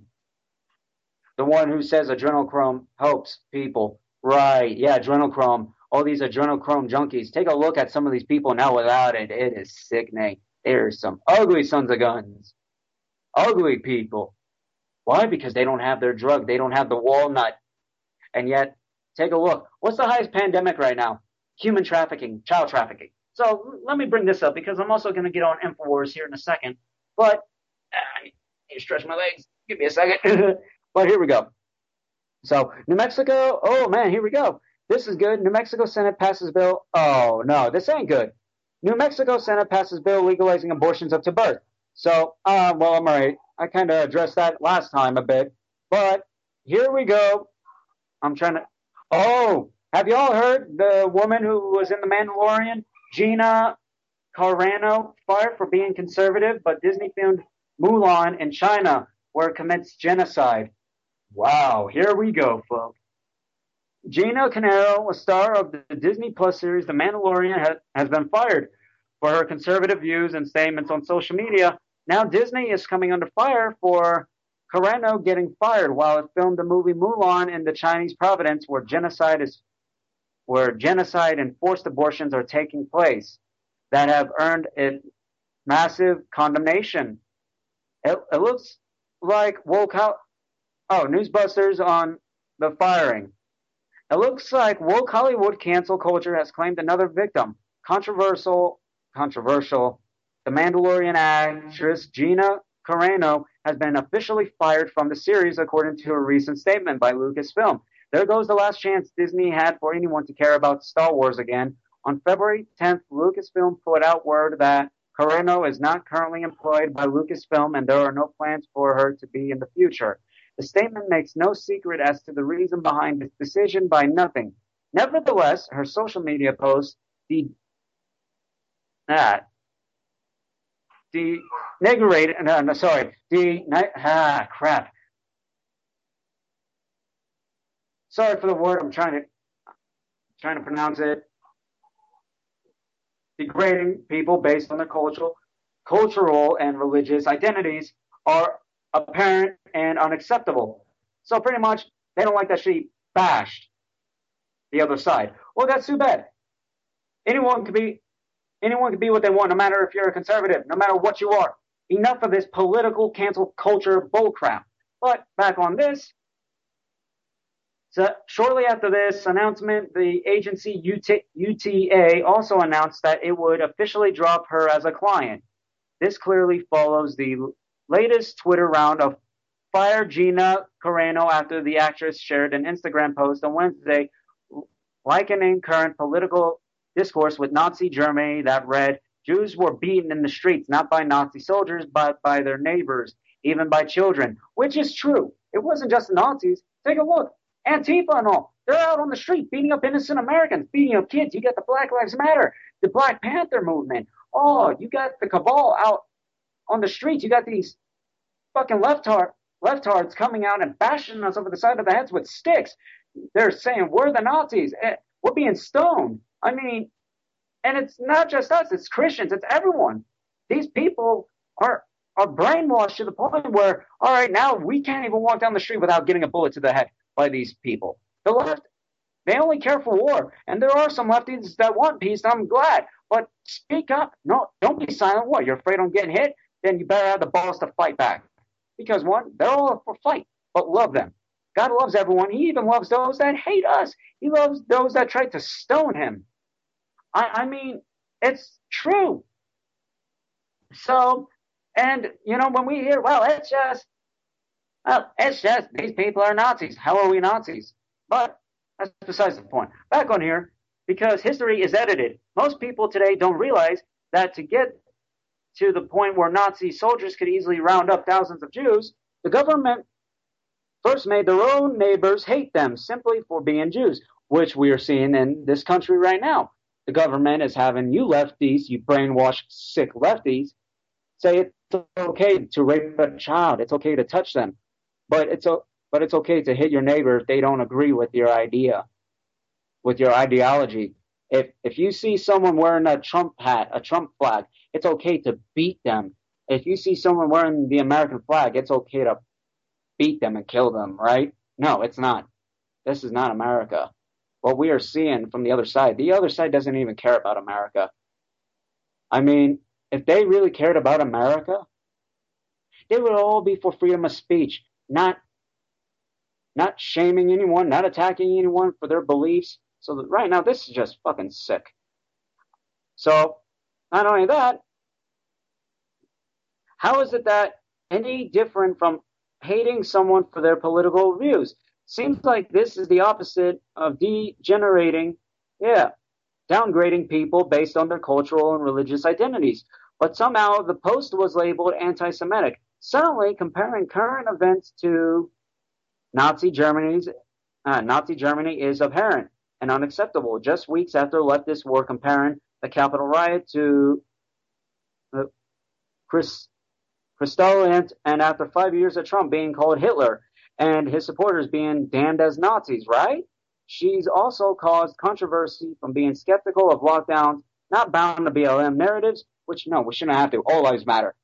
the one who says adrenochrome helps people. Right? Yeah, adrenochrome all these adrenochrome junkies. Take a look at some of these people now without it. It is sickening. There's some ugly sons of guns. Ugly people. Why? Because they don't have their drug. They don't have the walnut. And yet, take a look. What's the highest pandemic right now? Human trafficking, child trafficking. So let me bring this up because I'm also going to get on InfoWars here in a second. But I need to stretch my legs. Give me a second. [laughs] but here we go. So New Mexico. Oh man, here we go. This is good. New Mexico Senate passes bill. Oh, no, this ain't good. New Mexico Senate passes bill legalizing abortions up to birth. So, uh, well, I'm all right. I kind of addressed that last time a bit. But here we go. I'm trying to. Oh, have y'all heard the woman who was in The Mandalorian, Gina Carano, fired for being conservative, but Disney filmed Mulan in China, where it commits genocide? Wow, here we go, folks. Gina Carano, a star of the Disney Plus series The Mandalorian, ha- has been fired for her conservative views and statements on social media. Now Disney is coming under fire for Carano getting fired while it filmed the movie Mulan in the Chinese province where genocide is where genocide and forced abortions are taking place that have earned it massive condemnation. It, it looks like woke out. Oh, Newsbusters on the firing. It looks like woke Hollywood cancel culture has claimed another victim. Controversial, controversial. The Mandalorian actress Gina Carano has been officially fired from the series, according to a recent statement by Lucasfilm. There goes the last chance Disney had for anyone to care about Star Wars again. On February 10th, Lucasfilm put out word that Carano is not currently employed by Lucasfilm and there are no plans for her to be in the future. The statement makes no secret as to the reason behind this decision by nothing. Nevertheless, her social media post de- ah, denigrated, no, sorry, ah, crap. Sorry for the word, I'm trying to, trying to pronounce it. Degrading people based on their cultural, cultural and religious identities are apparent and unacceptable. So pretty much they don't like that she bashed the other side. Well, that's too bad. Anyone can be anyone can be what they want, no matter if you're a conservative, no matter what you are. Enough of this political cancel culture bullcrap. But back on this. So shortly after this announcement, the agency UT, UTA also announced that it would officially drop her as a client. This clearly follows the latest Twitter round of Fire Gina Carano after the actress shared an Instagram post on Wednesday likening current political discourse with Nazi Germany that read, Jews were beaten in the streets, not by Nazi soldiers, but by their neighbors, even by children, which is true. It wasn't just the Nazis. Take a look. Antifa and all. They're out on the street beating up innocent Americans, beating up kids. You got the Black Lives Matter, the Black Panther movement. Oh, you got the cabal out on the streets. You got these fucking leftards, leftards coming out and bashing us over the side of the heads with sticks. They're saying we're the Nazis. Eh, we're being stoned. I mean, and it's not just us. It's Christians. It's everyone. These people are are brainwashed to the point where, all right, now we can't even walk down the street without getting a bullet to the head by these people. The left, they only care for war, and there are some lefties that want peace. I'm glad, but speak up. No, don't be silent. What? You're afraid of getting hit? Then you better have the balls to fight back. Because one, they're all for fight, but love them. God loves everyone. He even loves those that hate us. He loves those that try to stone him. I, I mean, it's true. So, and you know, when we hear, well, it's just, well, it's just these people are Nazis. How are we Nazis? But that's besides the point. Back on here, because history is edited. Most people today don't realize that to get to the point where Nazi soldiers could easily round up thousands of Jews, the government first made their own neighbors hate them simply for being Jews, which we are seeing in this country right now. The government is having you lefties, you brainwashed sick lefties, say it's okay to rape a child, it's okay to touch them, but it's but it's okay to hit your neighbor if they don't agree with your idea, with your ideology. If if you see someone wearing a Trump hat, a Trump flag, it's okay to beat them. If you see someone wearing the American flag, it's okay to beat them and kill them, right? No, it's not. This is not America. What we are seeing from the other side, the other side doesn't even care about America. I mean, if they really cared about America, they would all be for freedom of speech, not not shaming anyone, not attacking anyone for their beliefs. So right now, this is just fucking sick. So not only that, how is it that any different from hating someone for their political views? Seems like this is the opposite of degenerating, yeah, downgrading people based on their cultural and religious identities. But somehow the post was labeled anti-Semitic. Suddenly, comparing current events to Nazi Germany's uh, Nazi Germany is apparent and unacceptable. Just weeks after leftists were comparing the Capitol riot to Chris, Kristallnacht, and after five years of Trump being called Hitler and his supporters being damned as Nazis, right? She's also caused controversy from being skeptical of lockdowns, not bound to BLM narratives, which no, we shouldn't have to. All lives matter.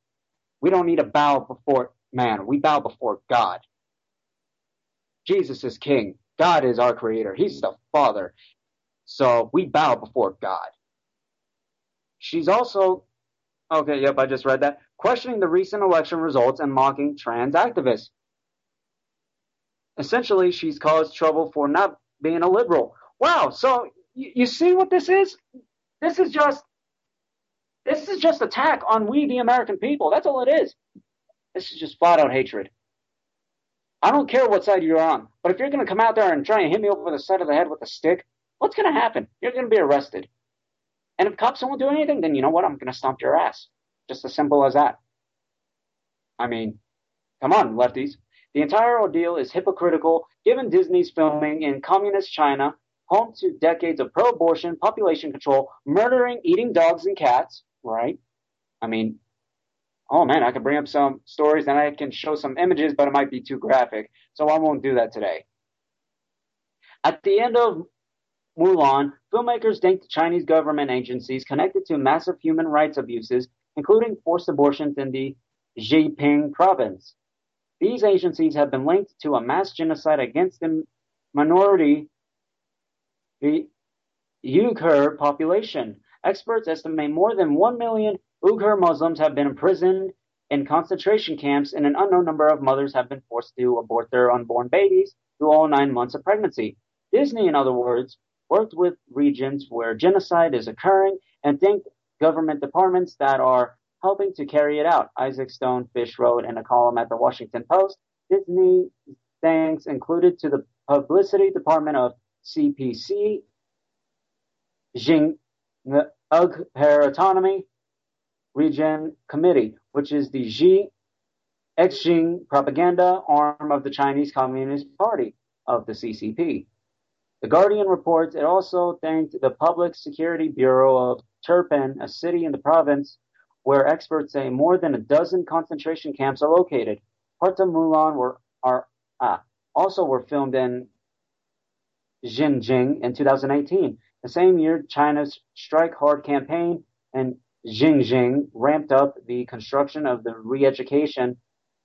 We don't need to bow before man. We bow before God. Jesus is king. God is our creator. He's the father. So we bow before God. She's also, okay, yep, I just read that, questioning the recent election results and mocking trans activists. Essentially, she's caused trouble for not being a liberal. Wow, so you, you see what this is? This is just, this is just attack on we, the American people. That's all it is. This is just flat out hatred. I don't care what side you're on, but if you're going to come out there and try and hit me over the side of the head with a stick, what's going to happen? You're going to be arrested. And if cops won't do anything, then you know what? I'm going to stomp your ass. Just as simple as that. I mean, come on, lefties. The entire ordeal is hypocritical given Disney's filming in communist China, home to decades of pro abortion, population control, murdering, eating dogs and cats, right? I mean, oh man, I could bring up some stories and I can show some images, but it might be too graphic. So I won't do that today. At the end of Mulan, filmmakers thanked Chinese government agencies connected to massive human rights abuses, including forced abortions in the Xinjiang province. These agencies have been linked to a mass genocide against the minority, the Uyghur population. Experts estimate more than 1 million Uyghur Muslims have been imprisoned in concentration camps, and an unknown number of mothers have been forced to abort their unborn babies through all nine months of pregnancy. Disney, in other words, worked with regions where genocide is occurring and thanked government departments that are helping to carry it out. Isaac Stone Fish wrote in a column at the Washington Post. Disney thanks included to the publicity department of CPC, Jing, the Uyghur Autonomy, Region Committee, which is the Xi Xing propaganda arm of the Chinese Communist Party of the CCP. The Guardian reports it also thanked the Public Security Bureau of Turpan, a city in the province where experts say more than a dozen concentration camps are located. Parts of Mulan were are ah, also were filmed in Xinjiang in 2018. The same year, China's Strike Hard campaign and Xinjiang ramped up the construction of the re-education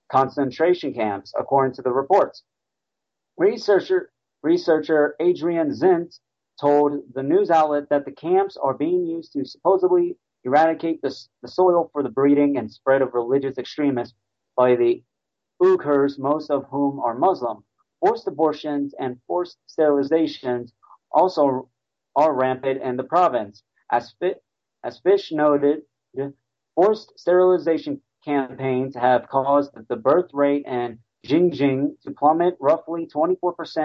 concentration camps, according to the reports. Researcher, researcher Adrian Zenz told the news outlet that the camps are being used to supposedly eradicate the, the soil for the breeding and spread of religious extremists by the Uyghurs, most of whom are Muslim. Forced abortions and forced sterilizations also are rampant in the province. As, fit, as Fish noted, forced sterilization campaigns have caused the birth rate in Xinjiang to plummet roughly 24%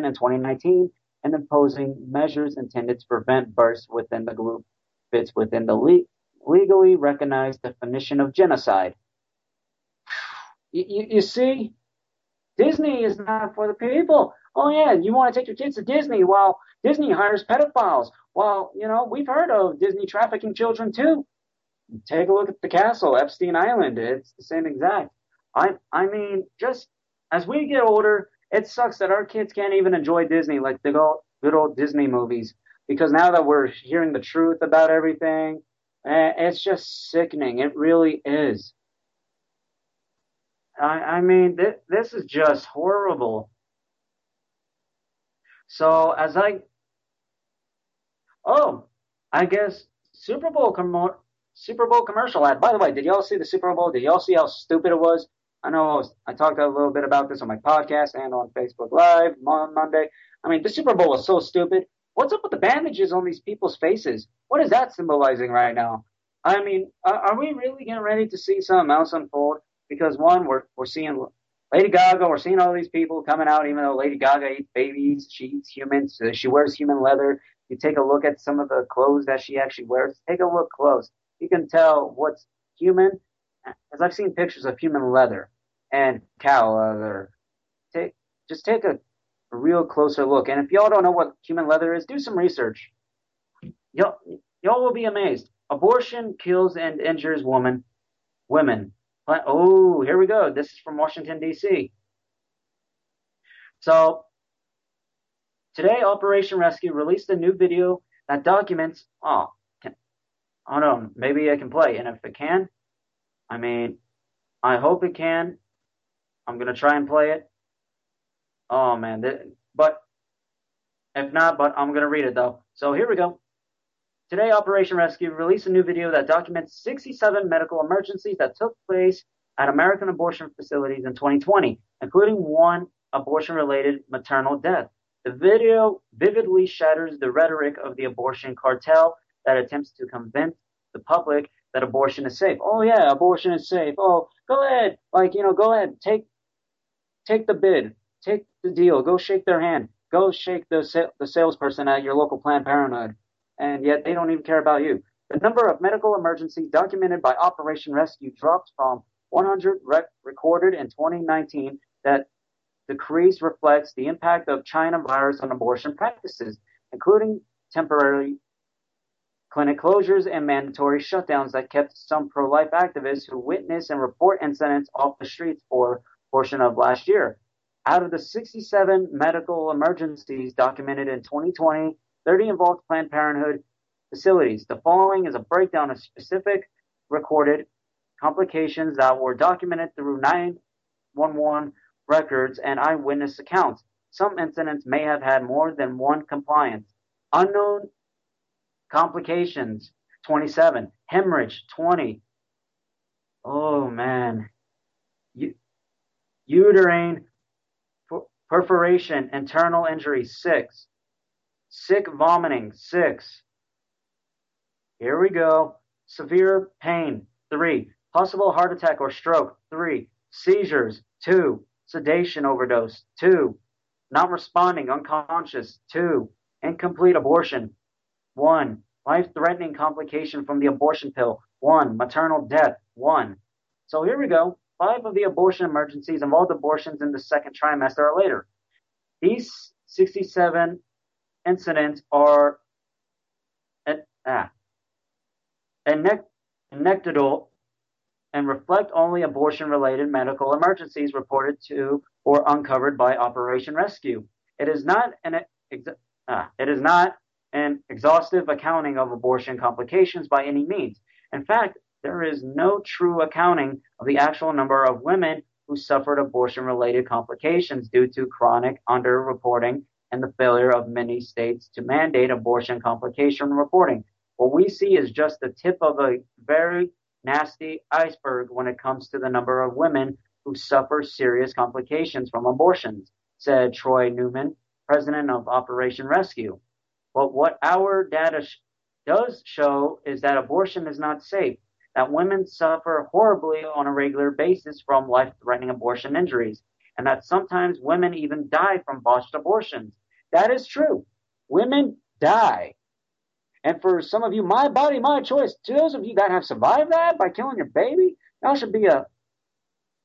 in 2019 and imposing measures intended to prevent births within the group fits within the le- legally recognized definition of genocide. You, you, see, Disney is not for the people. Oh yeah, you want to take your kids to Disney? Well, Disney hires pedophiles. Well, you know, we've heard of Disney trafficking children too. Take a look at the castle, Epstein Island. It's the same exact. I, I mean, just as we get older, it sucks that our kids can't even enjoy Disney like the good old Disney movies because now that we're hearing the truth about everything, Eh, it's just sickening. It really is. I, I mean, th- this is just horrible. So as I, oh, I guess Super Bowl com- Super Bowl commercial ad. By the way, did y'all see the Super Bowl? Did y'all see how stupid it was? I know I, was, I talked a little bit about this on my podcast and on Facebook Live on Monday. I mean, the Super Bowl was so stupid. What's up with the bandages on these people's faces? What is that symbolizing right now? I mean, uh, are we really getting ready to see something else unfold? Because one, we're we're seeing Lady Gaga, we're seeing all these people coming out, even though Lady Gaga eats babies, she eats humans, she wears human leather. You take a look at some of the clothes that she actually wears. Take a look close. You can tell what's human, as I've seen pictures of human leather and cow leather. Take just take a, a real closer look. And if y'all don't know what human leather is, do some research. Y'all y'all will be amazed. Abortion kills and injures woman, women. Oh, here we go. This is from Washington D.C. So today, Operation Rescue released a new video that documents. Oh, don't know. Maybe I can play, and if it can, I mean, I hope it can. I'm gonna try and play it. Oh man, but if not, but I'm gonna read it though. So here we go. Today, Operation Rescue released a new video that documents 67 medical emergencies that took place at American abortion facilities in 2020, including one abortion-related maternal death. The video vividly shatters the rhetoric of the abortion cartel that attempts to convince the public that abortion is safe. Oh yeah, abortion is safe. Oh, go ahead, like you know, go ahead, take take the bid, take the deal, go shake their hand, go shake the the salesperson at your local Planned Parenthood, and yet they don't even care about you. The number of medical emergencies documented by Operation Rescue dropped from 100 rec- recorded in 2019. That decrease reflects the impact of China virus on abortion practices, including temporary clinic closures and mandatory shutdowns that kept some pro-life activists who witness and report incidents off the streets for a portion of last year. Out of the 67 medical emergencies documented in 2020, 30 involved Planned Parenthood facilities. The following is a breakdown of specific recorded complications that were documented through 911 records and eyewitness accounts. Some incidents may have had more than one compliance. Unknown complications 27, hemorrhage 20. Oh man. You, uterine perforation, internal injury, six. Sick vomiting, six. Here we go. Severe pain, three. Possible heart attack or stroke, three. Seizures, two. Sedation overdose, two. Not responding, unconscious, two. Incomplete abortion, one. Life threatening complication from the abortion pill, one. Maternal death, one. So here we go. Five of the abortion emergencies involved abortions in the second trimester or later. These 67 incidents are ah, anecdotal and reflect only abortion-related medical emergencies reported to or uncovered by Operation Rescue. It is not an ah, it is not an exhaustive accounting of abortion complications by any means. In fact, there is no true accounting of the actual number of women who suffered abortion related complications due to chronic underreporting and the failure of many states to mandate abortion complication reporting. What we see is just the tip of a very nasty iceberg when it comes to the number of women who suffer serious complications from abortions, said Troy Newman, president of Operation Rescue. But what our data sh- does show is that abortion is not safe that women suffer horribly on a regular basis from life-threatening abortion injuries, and that sometimes women even die from botched abortions. That is true. Women die. And for some of you, my body, my choice. To those of you that have survived that by killing your baby, y'all should be a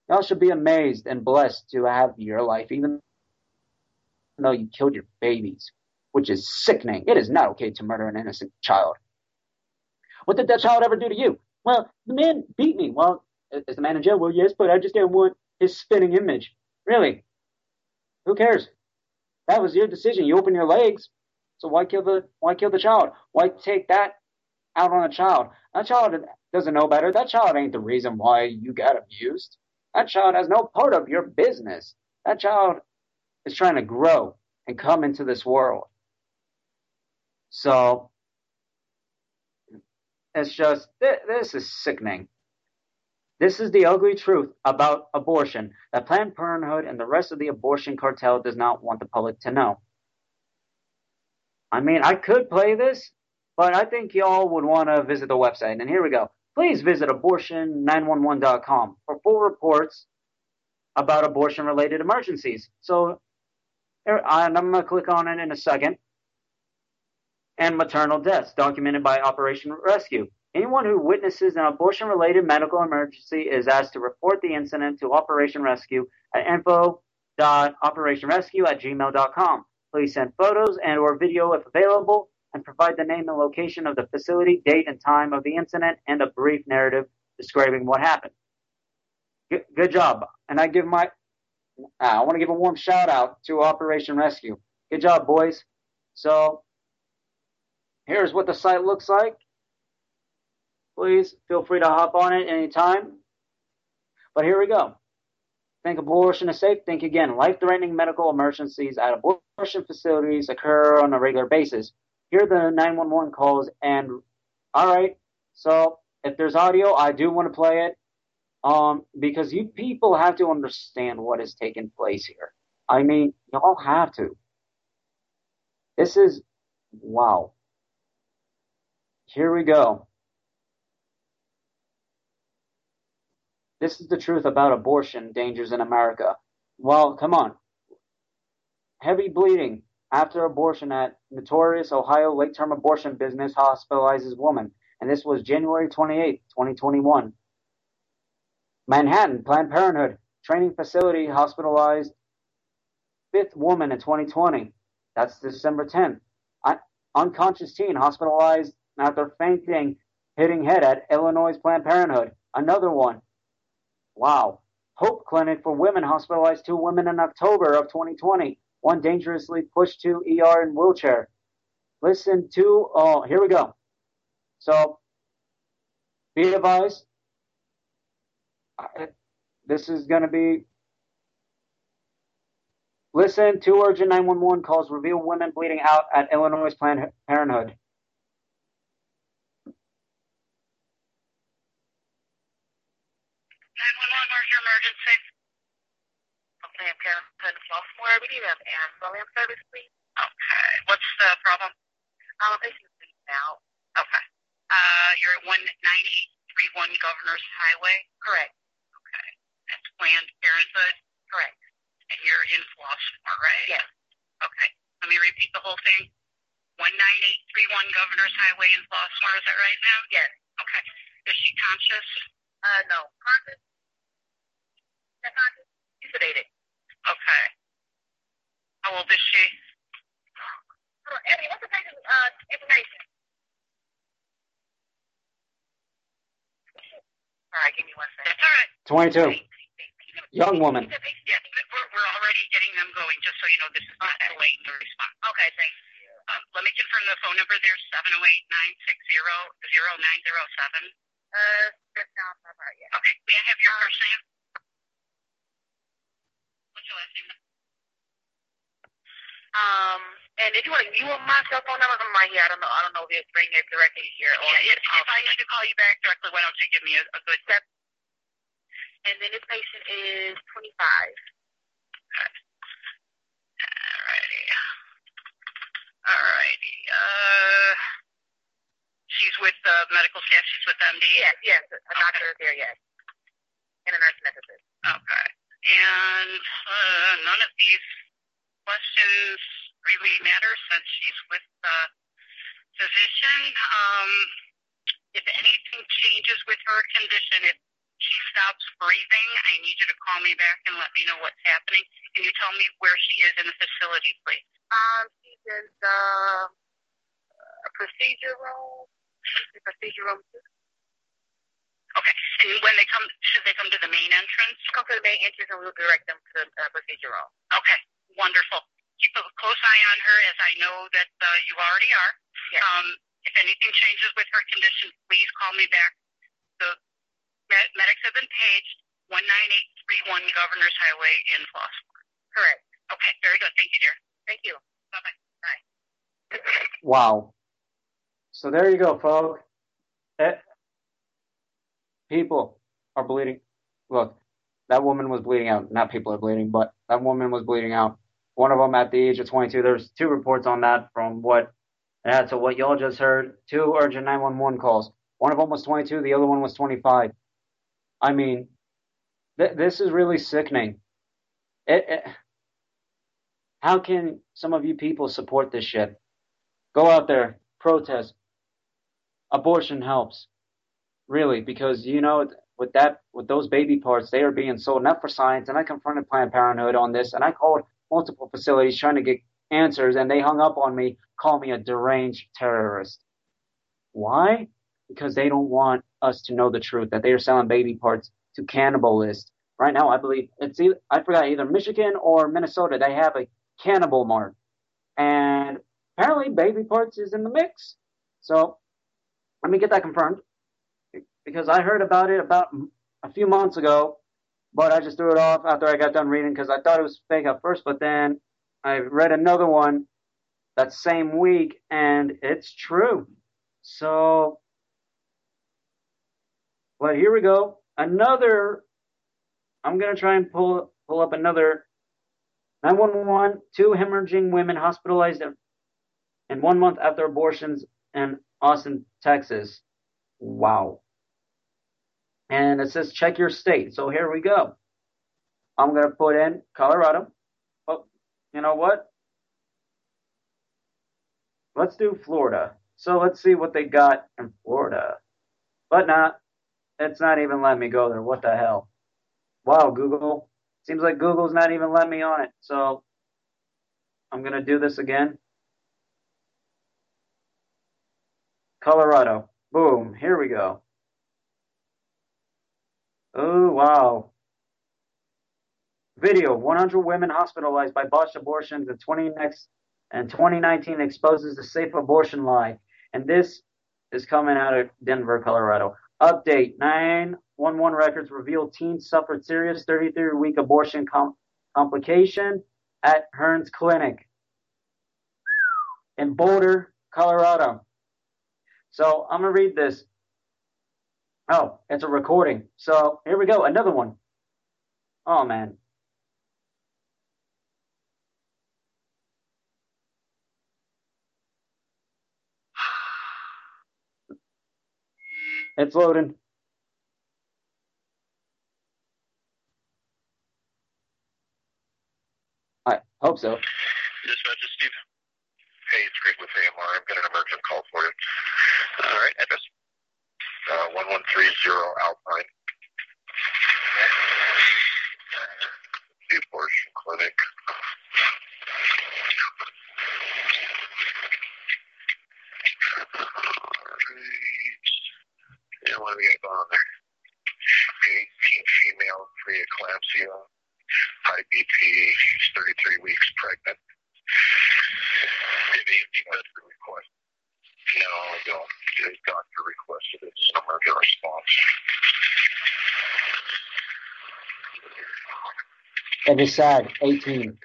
y'all should be amazed and blessed to have your life, even though you killed your babies. which is sickening. It is not okay to murder an innocent child. What did that child ever do to you? Well, the man beat me. Well, is the man in jail? Well, yes, but I just didn't want his spinning image. Really? Who cares? That was your decision. You open your legs. So why kill the why kill the child? Why take that out on a child? That child doesn't know better. That child ain't the reason why you got abused. That child has no part of your business. That child is trying to grow and come into this world. So it's just this is sickening. This is the ugly truth about abortion that Planned Parenthood and the rest of the abortion cartel does not want the public to know. I mean, I could play this, but I think y'all would want to visit the website. And here we go. Please visit abortion911.com for full reports about abortion related emergencies. So, I'm going to click on it in a second. And maternal deaths documented by Operation Rescue. Anyone who witnesses an abortion related medical emergency is asked to report the incident to Operation Rescue at info.operationrescue at gmail.com. Please send photos and or video if available and provide the name and location of the facility, date and time of the incident, and a brief narrative describing what happened. Good, good job. And I give my, uh, I want to give a warm shout out to Operation Rescue. Good job, boys. So here's what the site looks like. Please feel free to hop on it anytime. But here we go. Think abortion is safe. Think again. Life threatening medical emergencies at abortion facilities occur on a regular basis. Hear the 911 calls and, alright, so if there's audio, I do want to play it. Um, because you people have to understand what is taking place here. I mean, y'all have to. This is, wow. Here we go. This is the truth about abortion dangers in America. Well, come on. Heavy bleeding after abortion at notorious Ohio late term abortion business hospitalizes woman. And this was January 28, 2021. Manhattan, Planned Parenthood training facility hospitalized fifth woman in 2020. That's December 10th. unconscious teen hospitalized after fainting, hitting head at Illinois Planned Parenthood. Another one Wow. Hope Clinic for Women hospitalized two women in October of 2020. One dangerously pushed to ER in wheelchair. Listen to, oh, here we go. So, be advised. This is going to be. Listen to urgent 911 calls reveal women bleeding out at Illinois Planned Parenthood. Emergency? Okay, Parenthood Software. We need an ambulance service, please. Okay. What's the problem? Um, basically now. Okay. Uh, you're at 19831 Governor's Highway? Correct. Okay. That's Planned Parenthood? Correct. And you're in Flossmoor, right? Yes. Okay. Let me repeat the whole thing. 19831 Governor's Highway in Flossmoor, is that right now? Yes. Okay. Is she conscious? Uh, no. Conscious? Sedated. Okay. How old is she? What's the patient's uh, information? All right, give me one second. That's all right. 22. Young woman. Yeah, we're, we're already getting them going, just so you know this is not okay. delaying the response. Okay, thanks. Um, let me confirm the phone number there, 708 960 0907. Uh, that's not right yet. Okay, may I have your first name? Um, and if you want, you want my cell phone number? I'm right here. I don't know. I don't know if it's bring it directly here. Or yeah, if, if I need to call you back directly, why don't you give me a, a good step? And then this patient is 25. Okay. Alrighty. Alrighty. Uh, she's with uh, medical staff. She's with MD. Yes, yes. A okay. doctor there. Yes. And a nurse anesthetist. Okay and uh, none of these questions really matter since she's with the physician. Um, if anything changes with her condition, if she stops breathing, I need you to call me back and let me know what's happening. Can you tell me where she is in the facility, please? Um, she's patient's uh, procedure room. The procedure room. Okay. And when they come, should they come to the main entrance? Come to the main entrance, and we'll direct them to the uh, procedure room. Okay. Wonderful. Keep a close eye on her, as I know that uh, you already are. Yes. Um, if anything changes with her condition, please call me back. The med- medics have been paged. 19831 Governor's Highway in Flossmoor. Correct. Okay, very good. Thank you, dear. Thank you. Bye-bye. Bye. Wow. So there you go, folks. Eh, people are bleeding. Look, that woman was bleeding out. Not people are bleeding, but that woman was bleeding out. One of them at the age of 22. There's two reports on that from what and to what y'all just heard. Two urgent 911 calls. One of them was 22. The other one was 25. I mean, th- this is really sickening. It, it, how can some of you people support this shit? Go out there, protest. Abortion helps, really, because you know with that with those baby parts, they are being sold not for science. And I confronted Planned Parenthood on this, and I called multiple facilities trying to get answers, and they hung up on me, called me a deranged terrorist. Why? Because they don't want us to know the truth that they are selling baby parts to cannibalists. Right now, I believe it's either, I forgot either Michigan or Minnesota. They have a cannibal mart, and apparently baby parts is in the mix. So let me get that confirmed because I heard about it about a few months ago, but I just threw it off after I got done reading because I thought it was fake at first, but then I read another one that same week and it's true. So, but here we go. Another, I'm going to try and pull, pull up another 911, two hemorrhaging women hospitalized in one month after abortions in Austin, Texas. Wow. And it says check your state. So here we go. I'm going to put in Colorado. Oh, you know what? Let's do Florida. So let's see what they got in Florida. But not, it's not even letting me go there. What the hell? Wow, Google. Seems like Google's not even letting me on it. So I'm going to do this again. Colorado. Boom. Here we go. Oh, wow. Video 100 women hospitalized by botched abortions in 20 next, and 2019 exposes the safe abortion lie. And this is coming out of Denver, Colorado. Update 911 records reveal teen suffered serious 33 week abortion com- complication at Hern's Clinic in Boulder, Colorado. So I'm going to read this. Oh, it's a recording. So here we go. Another one. Oh, man. [sighs] It's loading. I hope so. Dispatch is Steve. Hey, it's Greg with AMR. I've got an emergent call for you. All right, address. Uh, 1130 Alpine. The abortion clinic. Yeah, what do we got on there? 18 female, preeclampsia, high BP, 33 weeks pregnant. Did AMD medical request? No, I don't. Jay Doctor requested it, so I'm response. And his side, 18.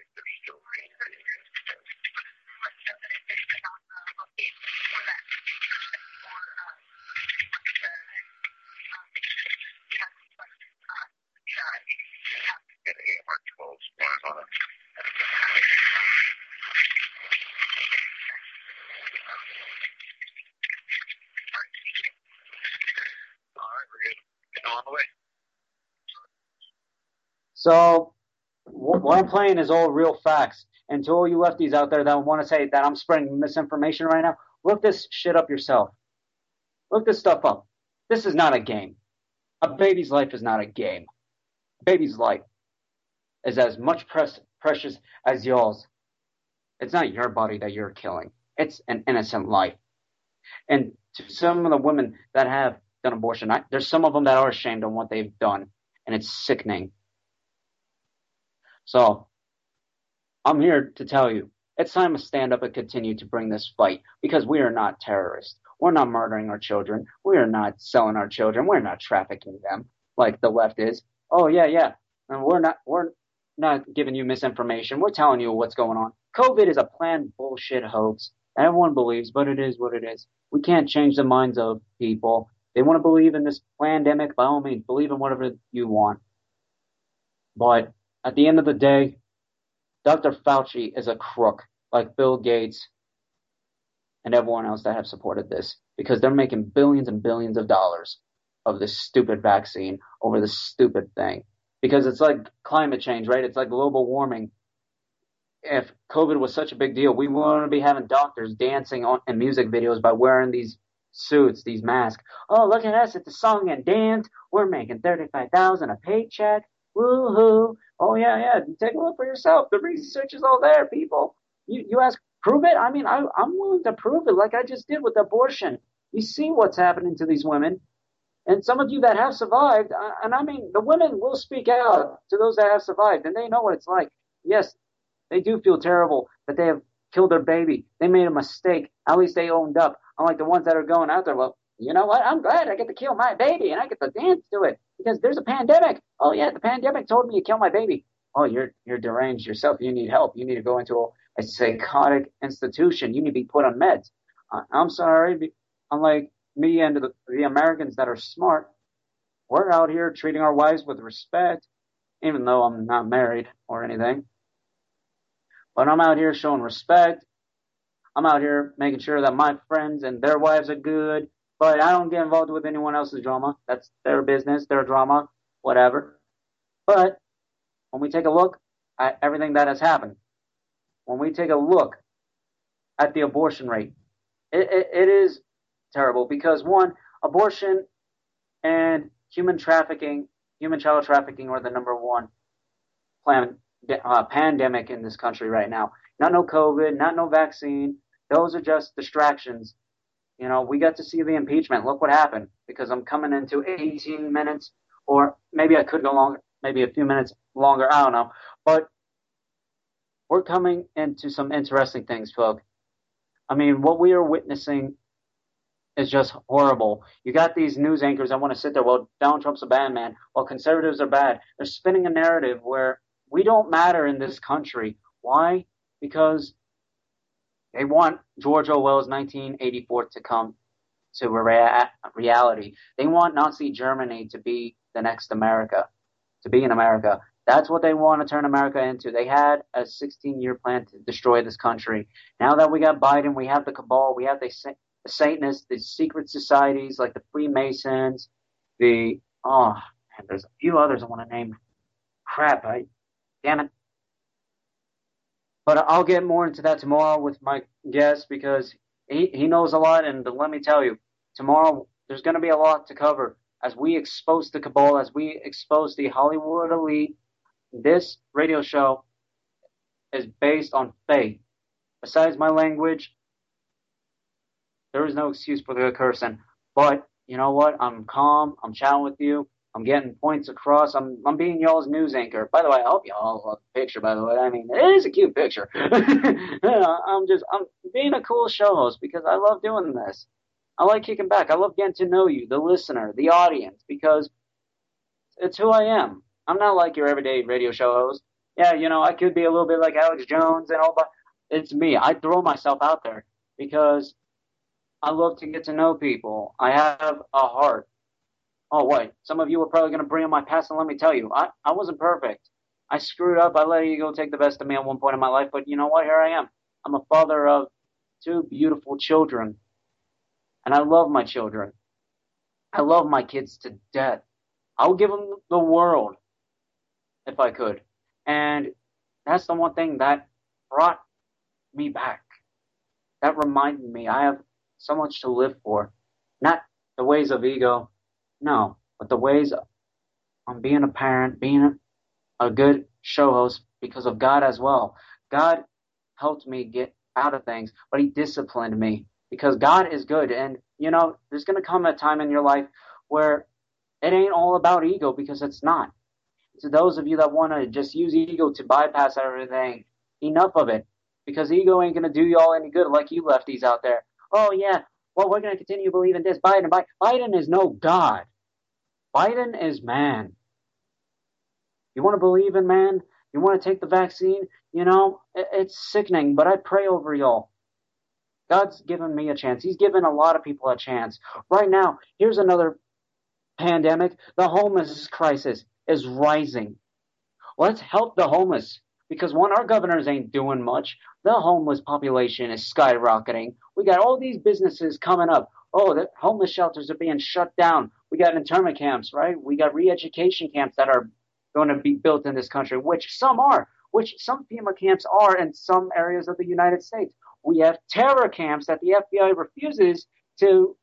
So what I'm playing is all real facts. And to all you lefties out there that want to say that I'm spreading misinformation right now, look this shit up yourself. Look this stuff up. This is not a game. A baby's life is not a game. A baby's life is as much pres- precious as y'all's. It's not your body that you're killing. It's an innocent life. And to some of the women that have done abortion, I, there's some of them that are ashamed of what they've done, and it's sickening. So, I'm here to tell you, it's time to stand up and continue to bring this fight because we are not terrorists. We're not murdering our children. We are not selling our children. We're not trafficking them like the left is. Oh yeah, yeah. And we're not we're not giving you misinformation. We're telling you what's going on. COVID is a planned bullshit hoax. Everyone believes, but it is what it is. We can't change the minds of people. They want to believe in this pandemic, by all means, believe in whatever you want. But at the end of the day, Dr. Fauci is a crook, like Bill Gates and everyone else that have supported this, because they're making billions and billions of dollars of this stupid vaccine over this stupid thing. Because it's like climate change, right? It's like global warming. If COVID was such a big deal, we wouldn't be having doctors dancing on in music videos by wearing these suits, these masks. Oh, look at us at the song and dance. We're making thirty-five thousand a paycheck. Woohoo! Oh yeah, yeah. Take a look for yourself. The research is all there, people. You you ask, prove it. I mean, I I'm willing to prove it, like I just did with abortion. You see what's happening to these women. And some of you that have survived, uh, and I mean, the women will speak out to those that have survived, and they know what it's like. Yes, they do feel terrible that they have killed their baby. They made a mistake. At least they owned up. Unlike the ones that are going out there, well, you know what? I'm glad I get to kill my baby and I get to dance to it because there's a pandemic. Oh yeah, the pandemic told me to kill my baby. Oh, you're you're deranged yourself. You need help. You need to go into a, a psychotic institution. You need to be put on meds. Uh, I'm sorry. Unlike me and the, the Americans that are smart, we're out here treating our wives with respect, even though I'm not married or anything. But I'm out here showing respect. I'm out here making sure that my friends and their wives are good. But I don't get involved with anyone else's drama. That's their business, their drama, whatever. But when we take a look at everything that has happened, when we take a look at the abortion rate, it, it, it is terrible because one, abortion and human trafficking, human child trafficking are the number one plan, uh, pandemic in this country right now. Not no COVID, not no vaccine. Those are just distractions. You know, we got to see the impeachment. Look what happened because I'm coming into 18 minutes or maybe I could go longer, maybe a few minutes longer. I don't know. But we're coming into some interesting things, folks. I mean, what we are witnessing is just horrible. You got these news anchors that want to sit there, well, Donald Trump's a bad man, well, conservatives are bad. They're spinning a narrative where we don't matter in this country. Why? Because they want George Orwell's 1984 to come to rea- reality. They want Nazi Germany to be the next America, to be in America. That's what they want to turn America into. They had a 16 year plan to destroy this country. Now that we got Biden, we have the cabal, we have the the Satanists, the secret societies like the Freemasons, the oh, man, there's a few others I want to name. Crap, I damn it. But I'll get more into that tomorrow with my guest because he, he knows a lot. And let me tell you, tomorrow there's going to be a lot to cover as we expose the cabal, as we expose the Hollywood elite. This radio show is based on faith. Besides my language, there is no excuse for the cursing. But you know what? I'm calm. I'm chatting with you. I'm getting points across. I'm I'm being y'all's news anchor. By the way, I hope y'all love the picture. By the way, I mean it is a cute picture. [laughs] I'm just I'm being a cool show host because I love doing this. I like kicking back. I love getting to know you, the listener, the audience, because it's who I am. I'm not like your everyday radio show host. Yeah, you know, I could be a little bit like Alex Jones and all, but it's me. I throw myself out there because I love to get to know people. I have a heart. Oh, wait. Some of you are probably going to bring up my past, and let me tell you, I, I wasn't perfect. I screwed up. I let go take the best of me at one point in my life, but you know what? Here I am. I'm a father of two beautiful children, and I love my children. I love my kids to death. I would give them the world if I could. And that's the one thing that brought me back. That reminded me I have so much to live for. Not the ways of ego, no, but the ways on being a parent, being a, good show host because of God as well. God helped me get out of things, but He disciplined me because God is good. And, you know, there's going to come a time in your life where it ain't all about ego because it's not. To those of you that want to just use ego to bypass everything, enough of it because ego ain't going to do y'all any good like you lefties out there. Oh, yeah, well, we're going to continue to believe in this. Biden, Biden, Biden is no God. Biden is man. You want to believe in man? You want to take the vaccine? You know, it's sickening, but I pray over y'all. God's given me a chance. He's given a lot of people a chance. Right now, here's another pandemic. The homeless crisis is rising. Let's help the homeless because one, our governors ain't doing much. The homeless population is skyrocketing. We got all these businesses coming up. Oh, the homeless shelters are being shut down. We got internment camps, right? We got re-education camps that are going to be built in this country, which some are, which some FEMA camps are in some areas of the United States. We have terror camps that the FBI refuses to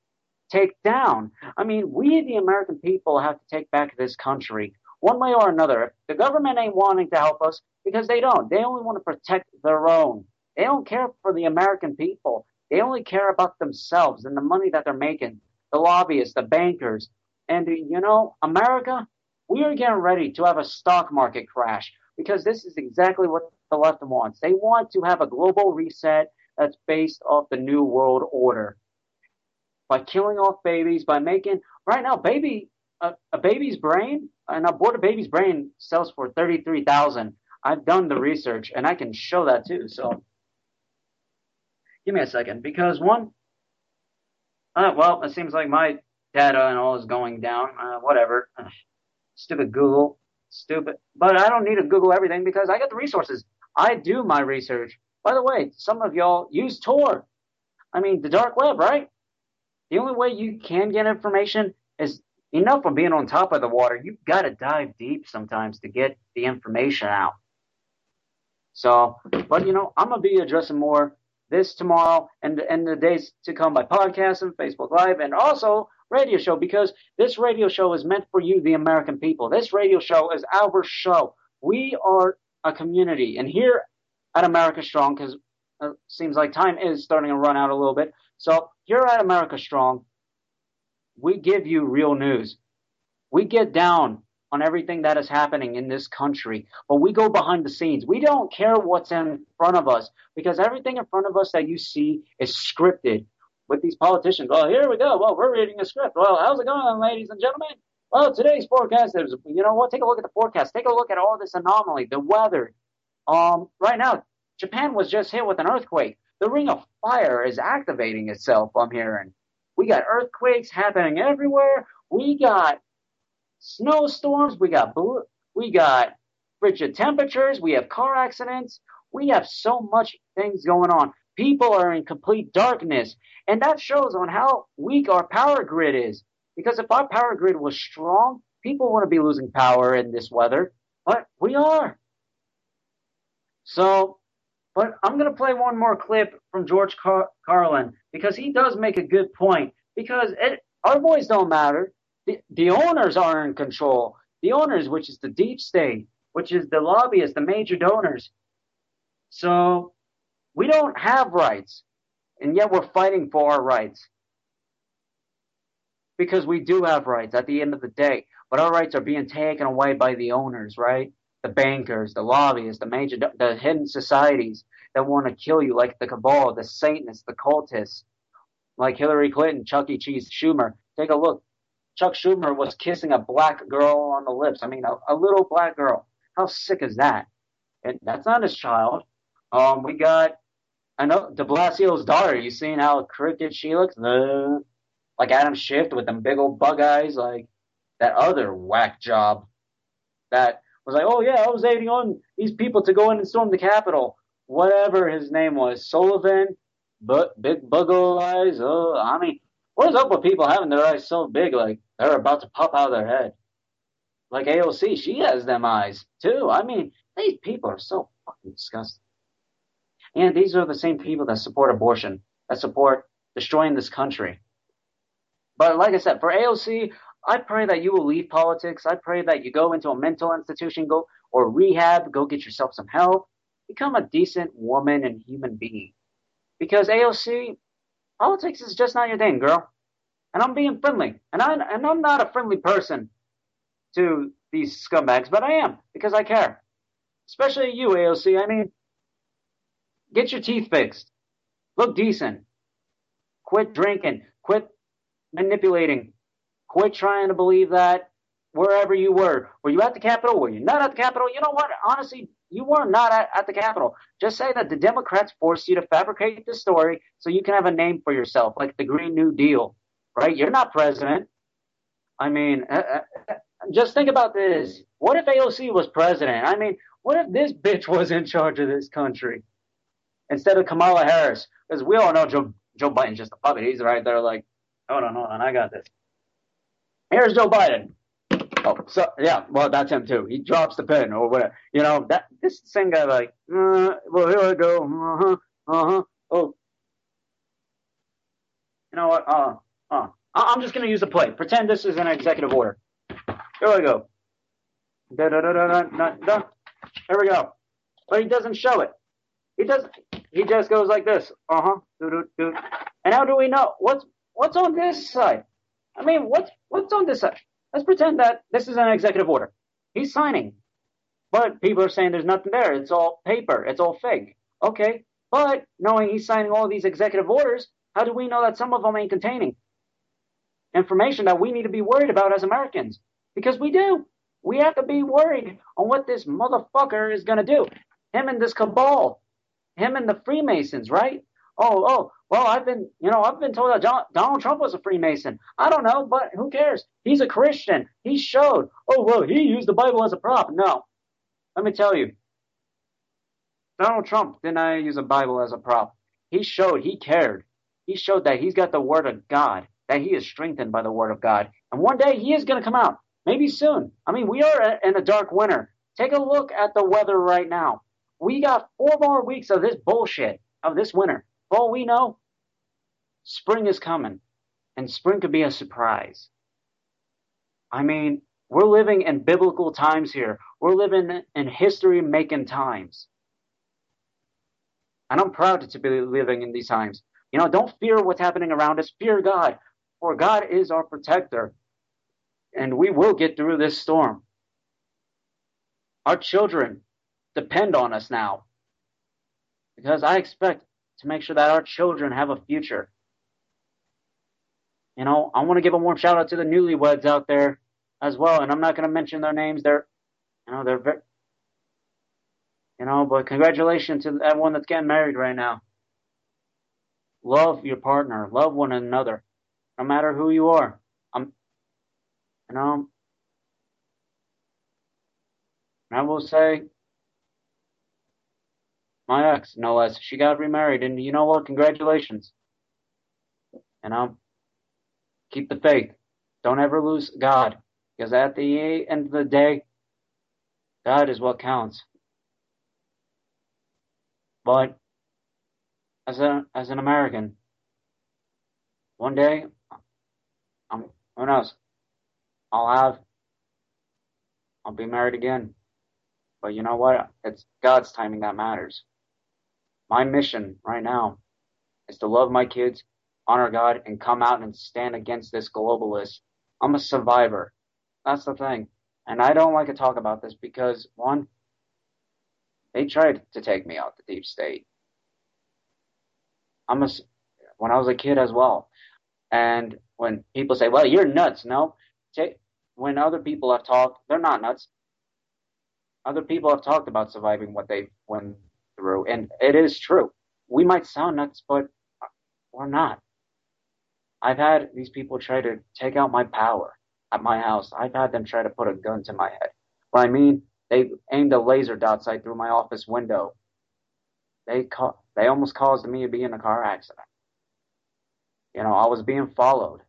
take down. I mean, we, the American people, have to take back this country one way or another. The government ain't wanting to help us because they don't. They only want to protect their own. They don't care for the American people. They only care about themselves and the money that they're making, the lobbyists, the bankers. And, you know, America, we are getting ready to have a stock market crash because this is exactly what the left wants. They want to have a global reset that's based off the new world order. By killing off babies, by making, right now, baby, a, a baby's brain, an aborted baby's brain sells for 33000 I've done the research and I can show that too. So give me a second because one, uh, well, it seems like my data and all is going down. Uh, whatever. [sighs] stupid Google. Stupid. But I don't need to Google everything because I got the resources. I do my research. By the way, some of y'all use Tor. I mean, the dark web, right? The only way you can get information is enough of being on top of the water. You've got to dive deep sometimes to get the information out. So, but you know, I'm gonna be addressing more this tomorrow and and the days to come by podcast and Facebook Live and also radio show because this radio show is meant for you, the American people. This radio show is our show. We are a community, and here at America Strong, because it uh, seems like time is starting to run out a little bit. So here at America Strong, we give you real news. We get down on everything that is happening in this country, but we go behind the scenes. We don't care what's in front of us because everything in front of us that you see is scripted with these politicians. Well, here we go. Well, we're reading a script. Well, how's it going, ladies and gentlemen? Well, today's forecast is, you know what? Take a look at the forecast. Take a look at all this anomaly, the weather. Um, right now, Japan was just hit with an earthquake. The ring of fire is activating itself, I'm hearing. We got earthquakes happening everywhere. We got snowstorms. We got blue, we got frigid temperatures. We have car accidents. We have so much things going on. People are in complete darkness, and that shows on how weak our power grid is. Because if our power grid was strong, people wouldn't be losing power in this weather, but we are. So, but I'm going to play one more clip from George Car- Carlin because he does make a good point. Because it, our voice don't matter the, the owners are in control. The owners, which is the deep state, which is the lobbyists, the major donors. So we don't have rights, and yet we're fighting for our rights. Because we do have rights at the end of the day, but our rights are being taken away by the owners, right? The bankers, the lobbyists, the major, the hidden societies that want to kill you, like the cabal, the Satanists, the cultists, like Hillary Clinton, Chuck E. Cheese, Schumer. Take a look. Chuck Schumer was kissing a black girl on the lips. I mean, a, a little black girl. How sick is that? And that's not his child. Um, we got, I know, De Blasio's daughter. You seen how crooked she looks? Like Adam Schiff with them big old bug eyes, like that other whack job that was like, oh yeah, I was aiding on these people to go in and storm the Capitol. Whatever his name was, Sullivan, but big bug eyes. Oh, I mean, what is up with people having their eyes so big, like they're about to pop out of their head? Like AOC, she has them eyes too. I mean, these people are so fucking disgusting. And these are the same people that support abortion, that support destroying this country. But like I said, for AOC, I pray that you will leave politics. I pray that you go into a mental institution, go or rehab, go get yourself some help. become a decent woman and human being. Because AOC, politics is just not your thing, girl. And I'm being friendly. And I and I'm not a friendly person to these scumbags, but I am because I care. Especially you, AOC. I mean, get your teeth fixed. Look decent. Quit drinking. Quit manipulating. Quit trying to believe that wherever you were. Were you at the Capitol? Were you not at the Capitol? You know what? Honestly, you were not at, at the Capitol. Just say that the Democrats forced you to fabricate this story so you can have a name for yourself, like the Green New Deal, right? You're not president. I mean, uh, uh, just think about this. What if AOC was president? I mean, what if this bitch was in charge of this country instead of Kamala Harris? Because we all know Joe, Joe Biden's just a puppet. He's right there like, hold on, hold on, I got this. Here's Joe Biden. Oh, so yeah, well, that's him too. He drops the pen or whatever. You know that this same guy like, uh, well, here I go. Uh huh. Uh huh. Oh, you know what? Uh, uh, huh. I'm just gonna use a play. Pretend this is an executive order. Here we go. Da da da da da da. Here we go. But he doesn't show it. He does. He just goes like this. Uh huh. And how do we know what's what's on this side? I mean, what's what's on this? Let's pretend that this is an executive order. He's signing. But people are saying there's nothing there. It's all paper. It's all fake. Okay. But knowing he's signing all these executive orders, how do we know that some of them ain't containing information that we need to be worried about as Americans? Because we do. We have to be worried on what this motherfucker is going to do. Him and this cabal. Him and the Freemasons, right? Oh, oh, well, I've been, you know, I've been told that John, Donald Trump was a Freemason. I don't know, but who cares? He's a Christian. He showed. Oh, well, he used the Bible as a prop. No. Let me tell you. Donald Trump did not use a Bible as a prop. He showed he cared. He showed that he's got the word of God, that he is strengthened by the word of God. And one day he is going to come out. Maybe soon. I mean, we are in a dark winter. Take a look at the weather right now. We got four more weeks of this bullshit of this winter. All we know, spring is coming, and spring could be a surprise. I mean, we're living in biblical times here. We're living in history making times. And I'm proud to be living in these times. You know, don't fear what's happening around us. Fear God, for God is our protector. And we will get through this storm. Our children depend on us now. Because I expect to make sure that our children have a future. You know, I want to give a warm shout out to the newlyweds out there as well. And I'm not going to mention their names. They're, you know, they're very, you know, but congratulations to everyone that's getting married right now. Love your partner. Love one another. No matter who you are. I'm, you know, I will say, my ex, no less, she got remarried, and you know what? Congratulations. You know, keep the faith. Don't ever lose God, because at the end of the day, God is what counts. But as a as an American, one day, I'm who knows? I'll have I'll be married again. But you know what? It's God's timing that matters. My mission right now is to love my kids, honor God, and come out and stand against this globalist. I'm a survivor. That's the thing. And I don't like to talk about this because one, they tried to take me out the deep state. I'm a, when I was a kid as well. And when people say, well, you're nuts. No, when other people have talked, they're not nuts. Other people have talked about surviving what they went through, and it is true. We might sound nuts, but we're not. I've had these people try to take out my power at my house. I've had them try to put a gun to my head. What I mean, they aimed a laser dot sight through my office window. They ca- they almost caused me to be in a car accident. You know, I was being followed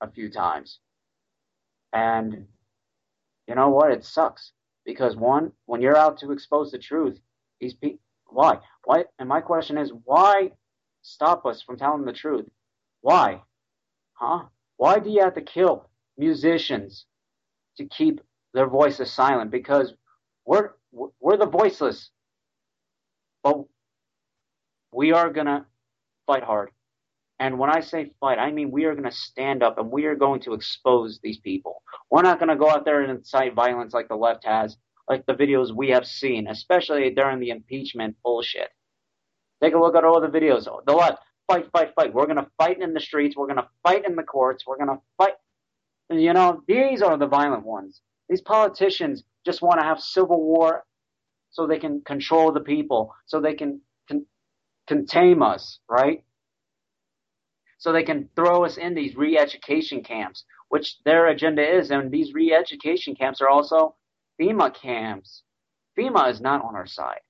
a few times. And you know what? It sucks because one, when you're out to expose the truth, these people, why? Why? And my question is, why stop us from telling the truth? Why? Huh? Why do you have to kill musicians to keep their voices silent? Because we're we're the voiceless. But we are to fight hard. And when I say fight, I mean we are going to stand up and we are going to expose these people. We're not going to go out there and incite violence like the left has, like the videos we have seen, especially during the impeachment bullshit. Take a look at all the videos. The left, fight, fight, fight. We're to fight in the streets. We're to fight in the courts. We're to fight. You know, these are the violent ones. These politicians just want to have civil war so they can control the people, so they can con- contain us, right? So they can throw us in these re-education camps, which their agenda is. And these re-education camps are also FEMA camps. FEMA is not on our side.